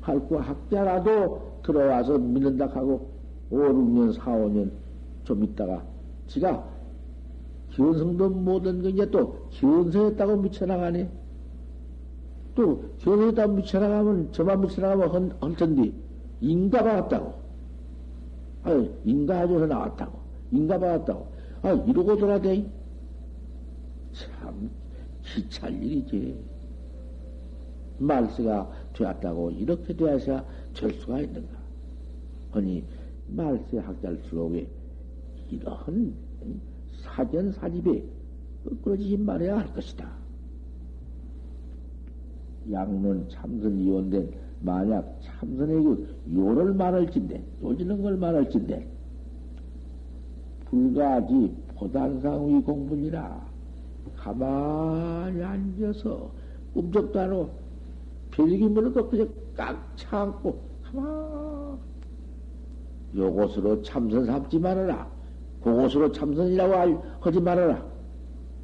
활구학자라도 들어와서 믿는다 하고 5, 6년, 4, 5년 좀 있다가 지가 기원성도 못한 게 이제 또 기원성했다고 미쳐나가네. 또 기원성했다고 미쳐나가면 저만 미쳐나가면 헐, 헐텐디 인가가 왔다고. 아유, 인가해줘서 나왔다고. 인가 받았다고. 아, 이러고 돌아대. 참, 기찰 일이지. 말세가 되었다고 이렇게 되어야 될 수가 있는가. 아니, 말세 학자일수록에 이러한 사전 사집에 끌어지지 말아야 할 것이다. 양론 참선 이원된 만약 참선의 그 요를 말할진대, 요지는 걸 말할진대, 불가지 보단상위 공부니라 가만히 앉아서 꿈쩍도 안 하고 별기 물고 그냥 깍 참고 가만 요것으로 참선 삼지 말아라. 그것으로 참선이라고 하지 말아라.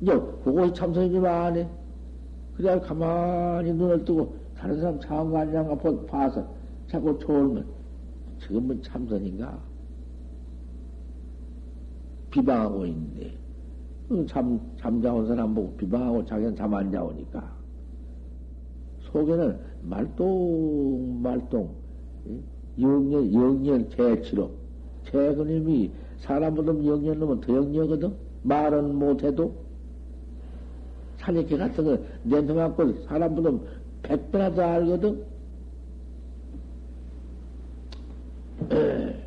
이제 그것이 참선이지만 안해 그래야 가만히 눈을 뜨고 다른 사람 아니란가 봐서 자꾸 좋으면 지금은 참선인가? 비방하고 있는데, 잠, 잠자온 사람 보고 비방하고 자기는 잠 안 자오니까. 속에는 말똥, 말똥, 영년, 영년 개치로. 개그님이 사람보다 영년 넘으면 더 영녀거든? 말은 못해도. 산에개 같은 거 맡고 사람보다 백배나 더 알거든? [CLEARS THROAT]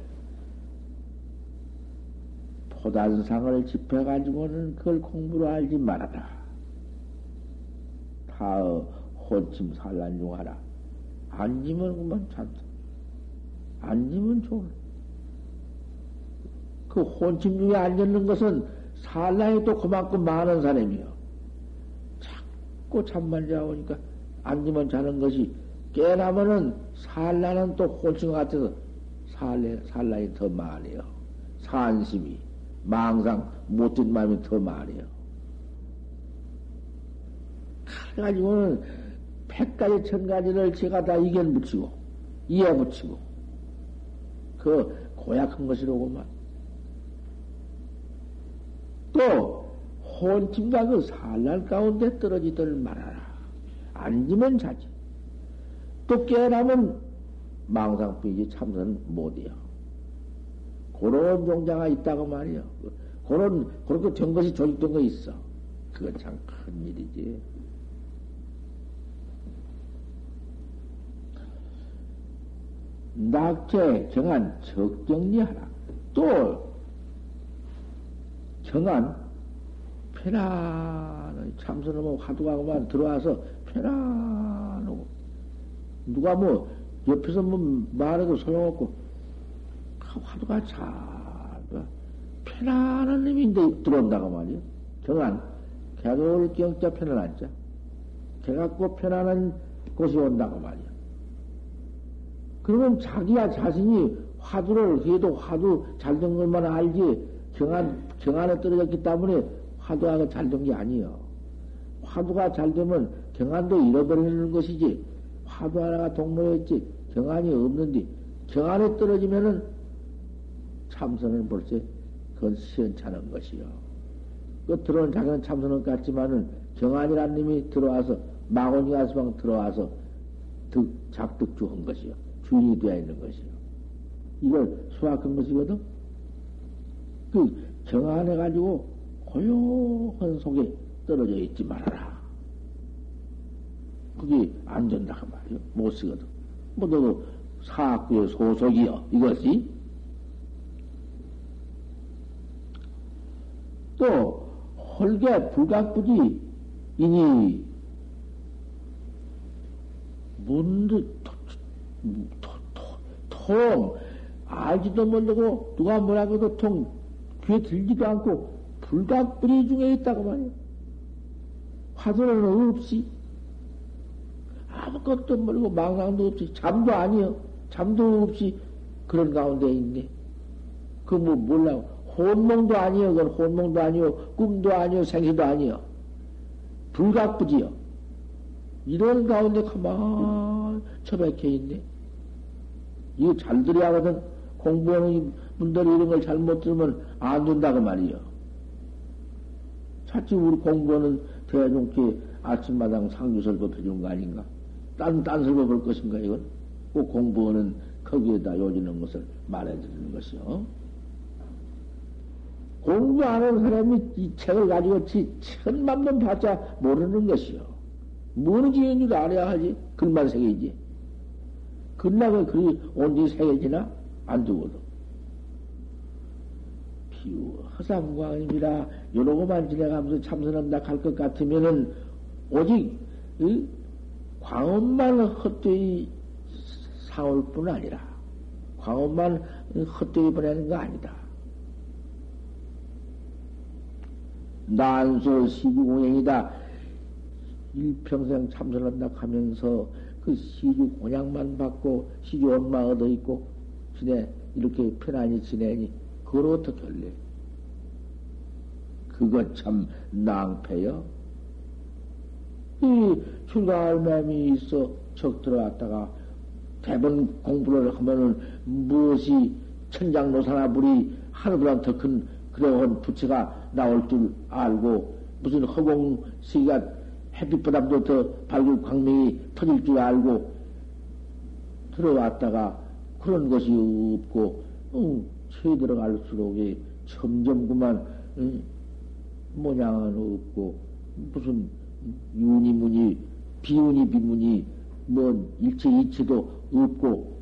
포단상을 집해가지고는 그걸 공부로 알지 말아라. 다 혼침 산란 중하라. 앉으면 그만 참다. 앉으면 좋은. 그 혼침 중에 앉는 것은 산란이 또 그만큼 많은 사람이요. 자꾸 잠만 자오니까 앉으면 자는 것이 깨나면은 산란은 또 혼침 같아서 산란, 산란이 더 많아요. 산심이. 망상 못된 마음이 더 많아요. 그래가지고는 백 가지, 천 가지를 제가 다 이견 붙이고, 이해 붙이고, 그 고약한 것이로구만. 또, 혼침과 그 산란 가운데 떨어지들 말아라. 앉으면 자지. 또 깨어나면 망상 삐지 참선 못해요. 그런 종자가 있다고 말이요. 그런, 그렇게 된 것이 조직된 거 있어. 그건 참 큰 일이지. 낙제 정한 적정리하라. 또 정한 편안한 참선을 뭐 화두가고만 들어와서 편안하고 누가 뭐 옆에서 뭐 말하고 소용없고 화두가 잘, 뭐, 편안한 놈인데 들어온다고 말이요. 정한, 개돌 경자 편안한 자. 개갖고 편안한 곳이 온다고 말이요. 그러면 자기야 자신이 화두를 해도 화두 잘 된 것만 알지, 경안, 경안에 떨어졌기 때문에 화두가 잘 된 게 아니요. 화두가 잘 되면 경안도 잃어버리는 것이지, 화두 하나가 동로였지 경안이 없는데 경안에 떨어지면은 참선은 벌써 그건 시원찮은 것이요. 그 들어온 자기는 참선은 같지만은 경안이란 님이 들어와서 마곤이 가수방 들어와서 득, 작득주한 것이요. 주인이 되어 있는 것이요. 이걸 수학한 것이거든. 그 경안해가지고 고요한 속에 떨어져 있지 말아라. 그게 안 된다, 그 말이요. 못 쓰거든. 뭐, 너, 사악구의 소속이요. 이것이. 또, 홀개 불각부지, 이니, 문득, 통, 알지도 모르고, 누가 뭐라고 해도 통, 귀에 들지도 않고, 불각불이 중에 있다고 말이야. 화두는 없이, 아무것도 모르고 망상도 없이, 잠도 아니여. 잠도 없이 그런 가운데 있네. 그뭐 몰라. 혼몽도 아니여. 그건 혼몽도 아니요. 꿈도 아니요. 생시도 아니여. 불각부지요. 이런 가운데 가만 처박혀 있네. 이거 잘 들어야 하거든. 공부하는 분들이 이런 걸 잘못 들으면 안 된다고 말이요. 차츰 우리 공부하는 대중께 아침마당 상주설법 해주는 거 아닌가? 딴, 딴 설법 할 것인가, 이건? 꼭 공부하는 거기에다 요지는 것을 말해드리는 것이요. 공부 안 하는 사람이 이 책을 가지고 지 천만 번 봤자 모르는 것이요. 뭐는 지은지도 알아야 하지. 글만 새기지. 글락을 글이 온디 새겨지나? 안 두고도. 비유 허상광입니다. 요러고만 지내가면서 참선한다 할것 같으면은 오직 이 광업만 헛되이 사올 뿐 아니라 광업만 헛되이 보내는 거 아니다. 난소 시주공행이다. 일평생 참선한다 하면서 그 시주 공양만 받고 시주 원마 얻어 있고 지내 이렇게 편안히 지내니 그걸 어떻게 할래? 그것 참 낭패요. 이 출가할 마음이 있어 적 들어왔다가 대번 공부를 하면은 무엇이 천장노사나 불이 하늘보다 더 큰 그러한 부처가 나올 줄 알고 무슨 허공 시기가 햇빛보다도 더 밝은 광명이 터질 줄 알고 들어왔다가 그런 것이 없고 응, 채 들어갈수록 점점 그만 응, 모양은 없고 무슨 윤이 문이 비운이 비문이 뭐 일체 이체도 없고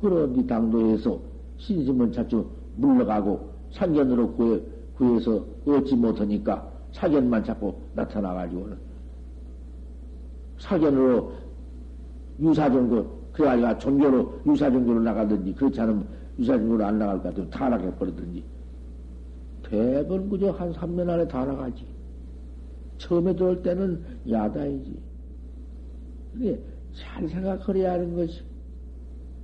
그런 이 당도에서 신심은 자꾸 물러가고 상견으로 구해, 구해서 얻지 못하니까 사견만 자꾸 나타나가지고는 사견으로 유사종교 그래가지고 종교로 유사종교로 나가든지 그렇지 않으면 유사종교로 안 나갈 것 같으면 타락해 버리든지. 대번 그저 한 3년 안에 다 나가지. 처음에 들어올 때는 야다이지. 그래 잘 생각해야 하는 것이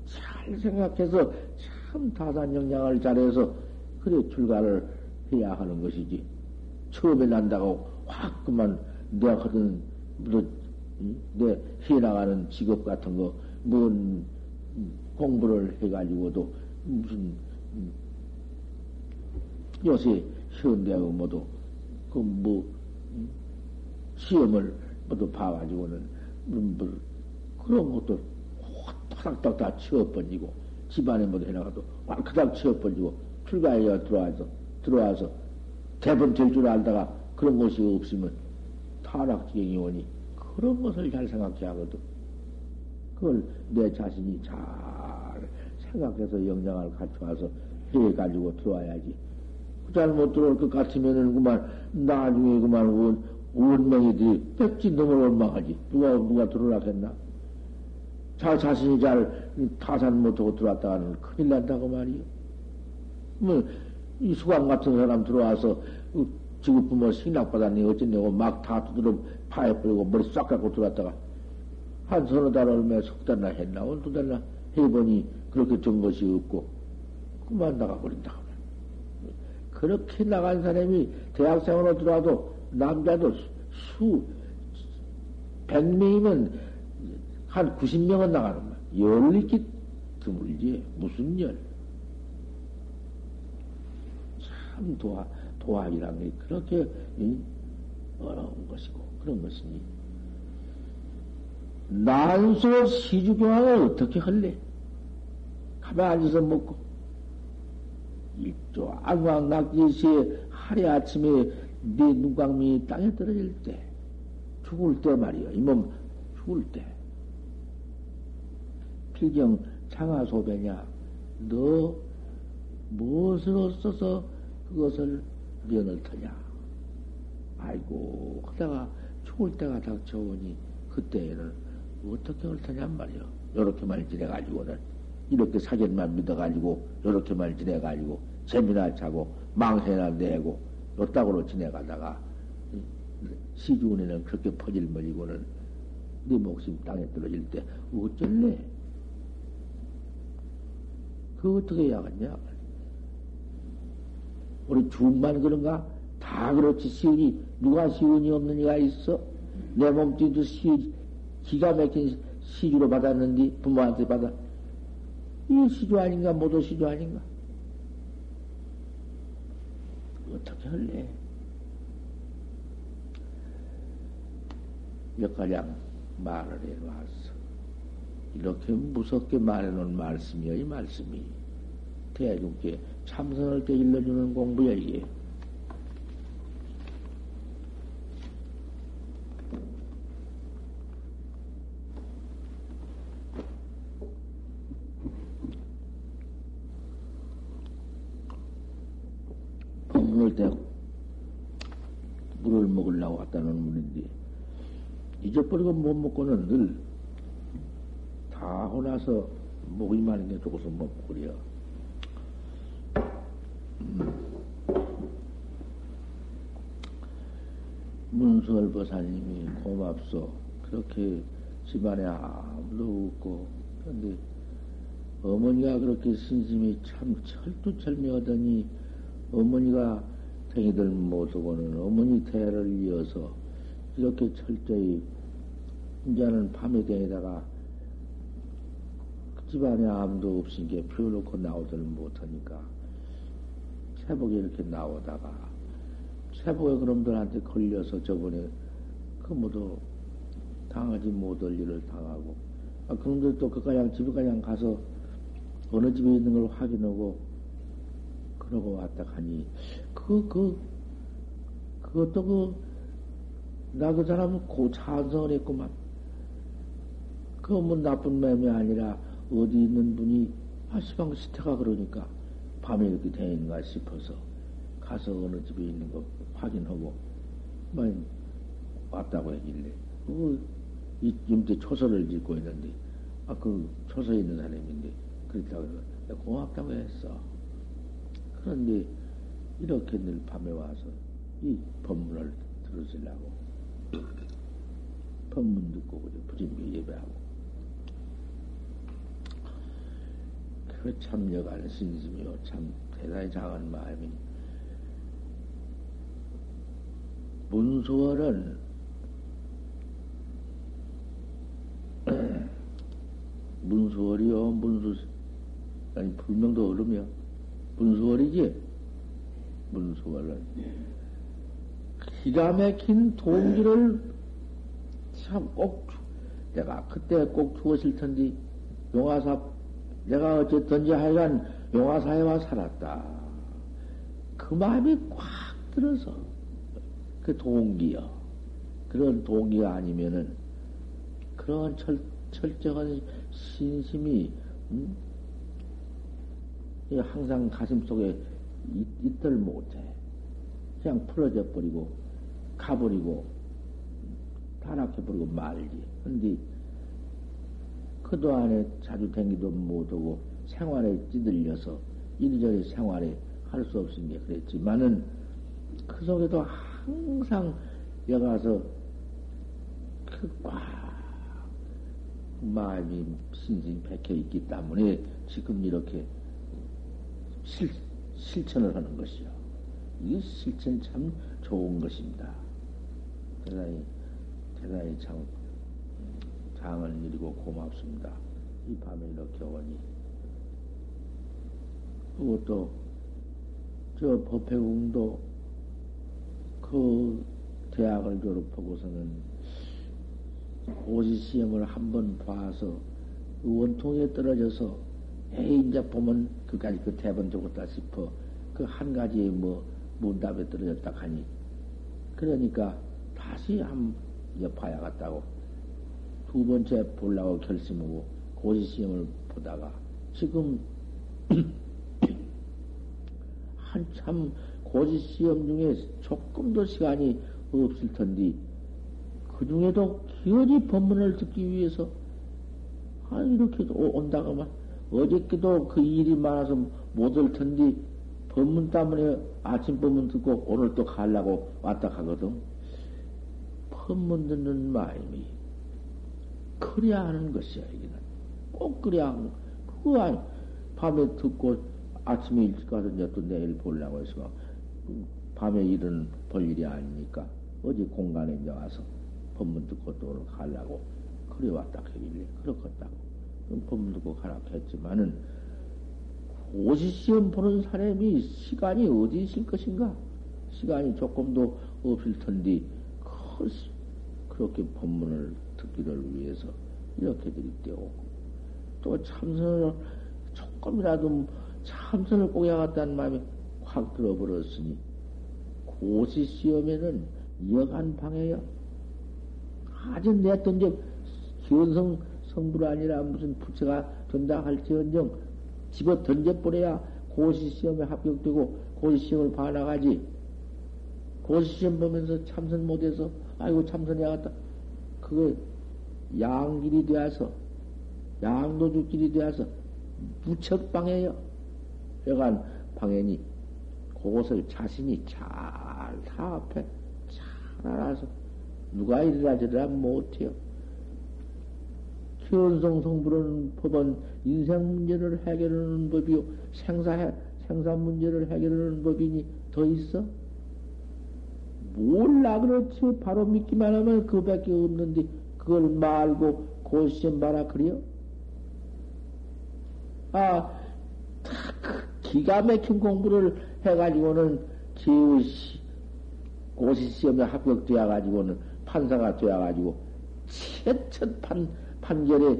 잘 생각해서 참 다산 영향을 잘해서 그래 출가를 해야 하는 것이지. 처음에 난다고 확 그만 내가 하던 내 해나가는 직업 같은 거, 뭔 공부를 해가지고도 무슨 요새 현대하고 모두 그뭐 시험을 모두 봐가지고는 뭐 그런 것도 화닥닥 다 치워버리고 집안에 모두 해나가도 왈크닥 치워버리고 출가해야 들어와서 들어와서 대번 될줄 알다가 그런 것이 없으면 타락지경이 오니 그런 것을 잘 생각해야 하거든. 그걸 내 자신이 잘 생각해서 영향을 갖춰와서 해가지고 들어와야지. 잘못 들어올 것 같으면은 그만 나중에 그만 원, 원명이들이 백지 넘을 원망하지. 누가, 누가 들어오라 했나? 자 자신이 잘 타산 못하고 들어왔다가는 큰일 난다고 말이요. 뭐, 이 수강 같은 사람 들어와서, 지금 부모 신학받았니, 어쨌냐고 막 다 두드려 파해버리고 머리 싹 갖고 들어왔다가, 한 서너 달 얼마 석 달나 했나, 두 달나 해보니 그렇게 된 것이 없고, 그만 나가버린다. 그렇게 나간 사람이 대학생으로 들어와도 남자도 수, 백 명이면 한 90명은 나가는 거야. 열 있기 드물지. 무슨 열? 참 도화, 도화이란 게 그렇게 어려운 것이고, 그런 것이니. 난소 시주경항을 어떻게 할래? 가만히 앉아서 먹고. 일조 안광 낙지시에 하루 아침에 네 눈광미 땅에 떨어질 때, 죽을 때 말이야. 이 몸 죽을 때. 필경 장하소배냐? 너 무엇으로 써서 그것을 면을 터냐? 아이고, 하다가 죽을 때가 닥쳐오니 그때에는 어떻게 할 터냔 말이요. 요렇게만 지내가지고는 이렇게 사견만 믿어가지고 요렇게만 지내가지고 재미나 차고 망세나 내고 요따구로 지내가다가 시주운에는 그렇게 퍼질머리고는 네 목숨 땅에 떨어질 때 어쩔래? 그 어떻게 해야겠냐? 우리 중만 그런가? 다 그렇지 시운이 누가 시운이 없는 이가 있어? 내 몸뚱이도 시 기가 막힌 시주로 받았는데 부모한테 받아 이 시주 아닌가 모두 시주 아닌가? 어떻게 할래? 몇 가량 말을 해놨어. 이렇게 무섭게 말해놓은 말씀이야, 이 말씀이. 대중께 참선을 때 일러주는 공부야, 이게. 법문을 때 물을 먹으려고 놓은 물인데, 잊어버리고 못 먹고는 늘다 하고 나서 목이 마른 게 조금서 먹고 그래요. 음. 문수월 보사님이 고맙소. 그렇게 집안에 아무도 없고, 그런데 어머니가 그렇게 신심이 참 철두철미하더니 어머니가 댕이들 못하고는 어머니 대를 이어서 이렇게 철저히 이제는 밤에 댕이다가 집안에 아무도 없으니까 피워놓고 나오들 못하니까 새벽에 이렇게 나오다가 새벽에 그놈들한테 걸려서 저번에 그 모두 당하지 못할 일을 당하고 아, 그놈들 또 그가냥 집에 그냥 가서 어느 집에 있는 걸 확인하고 그러고 왔다 가니 그, 그, 그것도 그, 나그 사람은 고 찬성을 했구만. 그 뭐 나쁜 맴이 아니라 어디 있는 분이 아, 시방 시태가 그러니까 밤에 이렇게 되는가 싶어서 가서 어느 집에 있는 거 확인하고 뭐 왔다고 했길래 그 임대 초서를 짓고 있는데 아 그 초서에 있는 사람인데 그랬다고 내가 고맙다고 했어. 그런데 이렇게 늘 밤에 와서 이 법문을 들으시려고 법문 듣고 그래 부진비 예배하고 그 참여간 신심이요. 참 대단히 작은 마음이. 문수월은 [CLEARS THROAT] 문수월이요. 문수, 아니, 불명도 얼음이요. 문수월이지? 문수월은. 기가 막힌 동기를 참 꼭, 내가 그때 꼭 죽었을 텐데, 용화사 내가 어쨌든지 하여간 용화사에와 살았다. 그 마음이 꽉 들어서 그 동기요. 그런 동기가 아니면은 그런 철, 철저한 신심이 음? 항상 가슴 속에 있, 있들 못해. 그냥 풀어져 버리고 가버리고 타락해 버리고 말지. 근데 그동안에 자주 댕기도 못하고 생활에 찌들려서 이리저리 생활에 할 수 없은 게 그랬지만은 그 속에도 항상 여가서 그꽉 마음이 신신 백해 있기 때문에 지금 이렇게 실, 실천을 하는 것이요. 이 실천 참 좋은 것입니다. 대단히, 대단히 참 상을 이루고 고맙습니다. 이 밤에 이렇게 오니. 그것도, 저 법회궁도 그 대학을 졸업하고서는 고시 시험을 한번 봐서 그 원통에 떨어져서 에이, 이제 보면 그까지 그 대본 적었다 싶어. 그 한 가지에 뭐 문답에 떨어졌다 하니. 그러니까 다시 한, 이제 봐야겠다고. 두 번째 보려고 결심하고 고시 시험을 보다가 지금 [CLEARS THROAT] 한참 고시 시험 중에 조금 더 시간이 없을 텐데 그 중에도 기어이 법문을 듣기 위해서 아 이렇게 온다가만 어저께도 그 일이 많아서 못 올 텐데 법문 때문에 아침 법문 듣고 오늘 또 가려고 왔다 가거든. 법문 듣는 마음이 그래야 하는 것이야 이게는. 꼭 그래야 그거 밤에 듣고 아침에 일찍 가서 이제 또 내일 보려고 해서 밤에 일은 볼 일이 아니니까 어제 공간에 이제 와서 법문 듣고 또 가려고 그래 왔다 하길래 그렇겠다고. 법문 듣고 가라고 했지만은 고시 시험 보는 사람이 시간이 어디 있을 것인가? 시간이 조금도 없을 텐데 그렇게 법문을 듣기를 위해서 이렇게 들이대고 또 참선을 조금이라도 참선을 꼭 해야겠다는 마음이 확 들어버렸으니 고시 시험에는 여간 방해요. 아주 내던 적 기원성 성불 아니라 무슨 부처가 된다 할지언정 집어 던져버려야 고시 시험에 합격되고 고시 시험을 봐나가지. 고시 시험 보면서 참선 못해서 아이고 참선해야겠다. 그거 양길이 되어서 양도주길이 되어서 무척 방해요. 여간 방해니 그것을 자신이 잘 사업해 잘 알아서 누가 이리라 저리라 못해요. 현성 성불은 법은 인생 문제를 해결하는 법이요 생사 생사 문제를 해결하는 법이니 더 있어? 몰라 그렇지 바로 믿기만 하면 그 밖에 없는데 그걸 말고 고시험 봐라 그래요? 아, 그 기가 막힌 공부를 해가지고는 기우시 고시 시험에 합격되어 가지고는 판사가 되어 가지고 최첫 판 판결에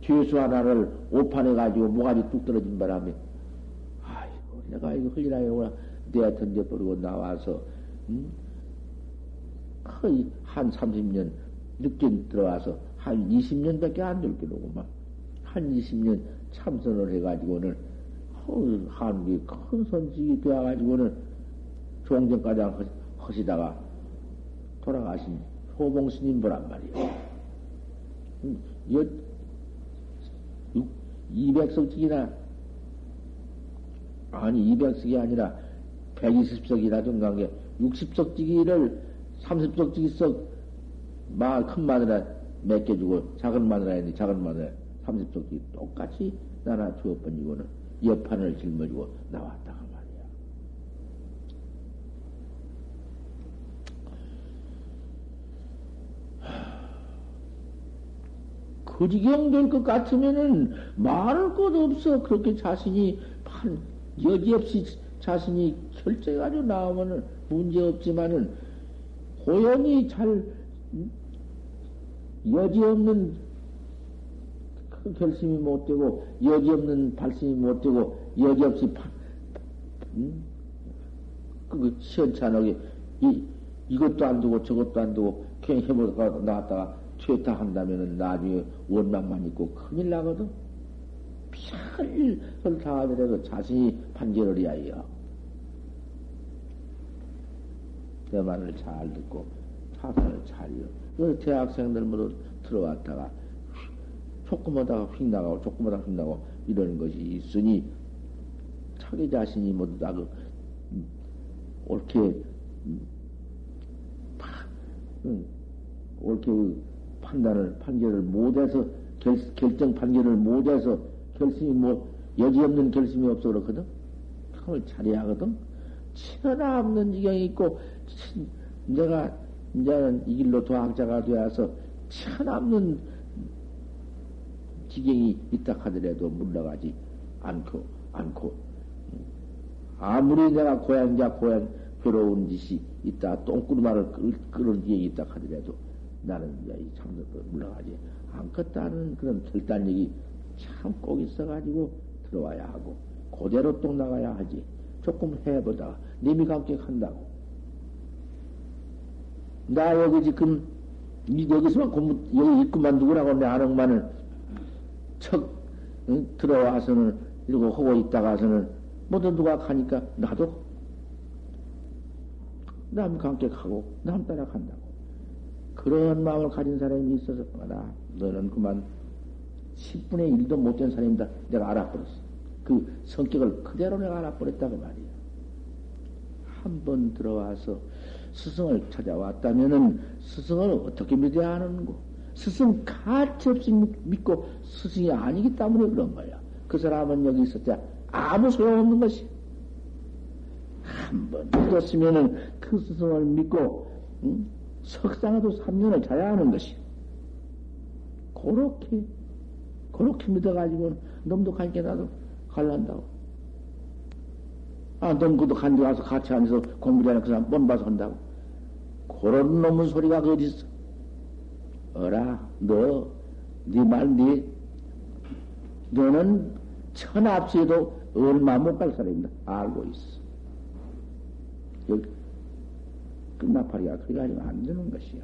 죄수 하나를 오판해 가지고 모가지 뚝 떨어진 바람에 아이고 내가 이거 흘리라고 내가 던져버리고 나와서 음? 거의 한 30년 늦게 들어와서 한 20년밖에 안될 게로구만 한 20년 참선을 해가지고는 한국이 큰 선식이 되어가지고는 종전가장 허시다가 돌아가신 호봉 스님 보란 말이에요. 여, 200석직이나, 아니, 200석이 아니라 120석이나 정도한 게 60석지기를 30석지기 석, 마, 큰 마누라 맡겨주고, 작은 마누라 했는데, 작은 마누라 30석지기 똑같이 나나 주어 번지고는 여판을 짊어지고 나왔다. 그 지경 될 것 같으면은 말할 것 없어. 그렇게 자신이 판, 여지없이 자신이 결정해가지고 나오면은 문제 없지만은 고연히 잘 여지없는 그 결심이 못 되고 여지없는 발심이 못 되고 여지없이 파, 음? 그 시원찮게 이 이것도 안 두고 저것도 안 두고 그냥 해보다가 나왔다가 퇴타 한다면은 나중에 원망만 있고 큰일 나거든. 별을 다 하더라도 자신이 판결을 해야 내 말을 잘 듣고 사상을 잘요. 그 대학생들 모두 들어왔다가 조금 하다가 휙 나가고 조금 하다가 휙 나가고 이러는 것이 있으니 자기 자신이 모두 다그 음, 옳게 음, 음, 옳게 판단을, 판결을 못해서, 결, 결정 판결을 못해서 결심이 뭐, 여지없는 결심이 없어 그렇거든? 그걸 잘해야 하거든? 천하 없는 지경이 있고, 내가, 이제는 이 길로 도학자가 되어서 천하 없는 지경이 있다 하더라도 물러가지 않고, 않고, 아무리 내가 고향자 고향 괴로운 짓이 있다, 똥구르마를 끓은 지경이 있다 하더라도 나는 이 참는 물러가지 않겠다는 그런 결단력이 참 꼭 있어가지고 들어와야 하고, 그대로 똥 나가야 하지. 조금 해보다가, 님이 감격한다고. 나 여기 지금, 여기서만 공부, 여기 입구만 누구라고 내 아는 것만은 척, 응? 들어와서는, 이러고 하고 있다가서는, 모두 누가 가니까 나도 남 감격하고, 남 따라간다고. 그런 마음을 가진 사람이 있어서, 나, 너는 그만 10분의 1도 못 된 사람이다. 내가 알아버렸어. 그 성격을 그대로 내가 알아버렸다고 말이야. 한 번 들어와서 스승을 찾아왔다면은 스승을 어떻게 믿어야 하는고? 스승 가치 없이 믿고 스승이 아니기 때문에 그런 거야. 그 사람은 여기 때 아무 소용없는 것이. 한 번 믿었으면은 그 스승을 믿고, 응? 석상에도 3년을 자야 하는 것이. 그렇게, 그렇게 믿어가지고, 놈도 가니까 나도 갈란다고. 아, 넌 그도 간데 와서 같이 앉아서 공부를 하는 그 사람 뻔 봐서 한다고. 그런 놈의 소리가 그 있어? 어라, 너, 네 말, 네, 너는 천합시에도 얼마 못 갈 사람이다. 알고 있어. 여기, 끝나파리가 그래 가지고 안 되는 것이야.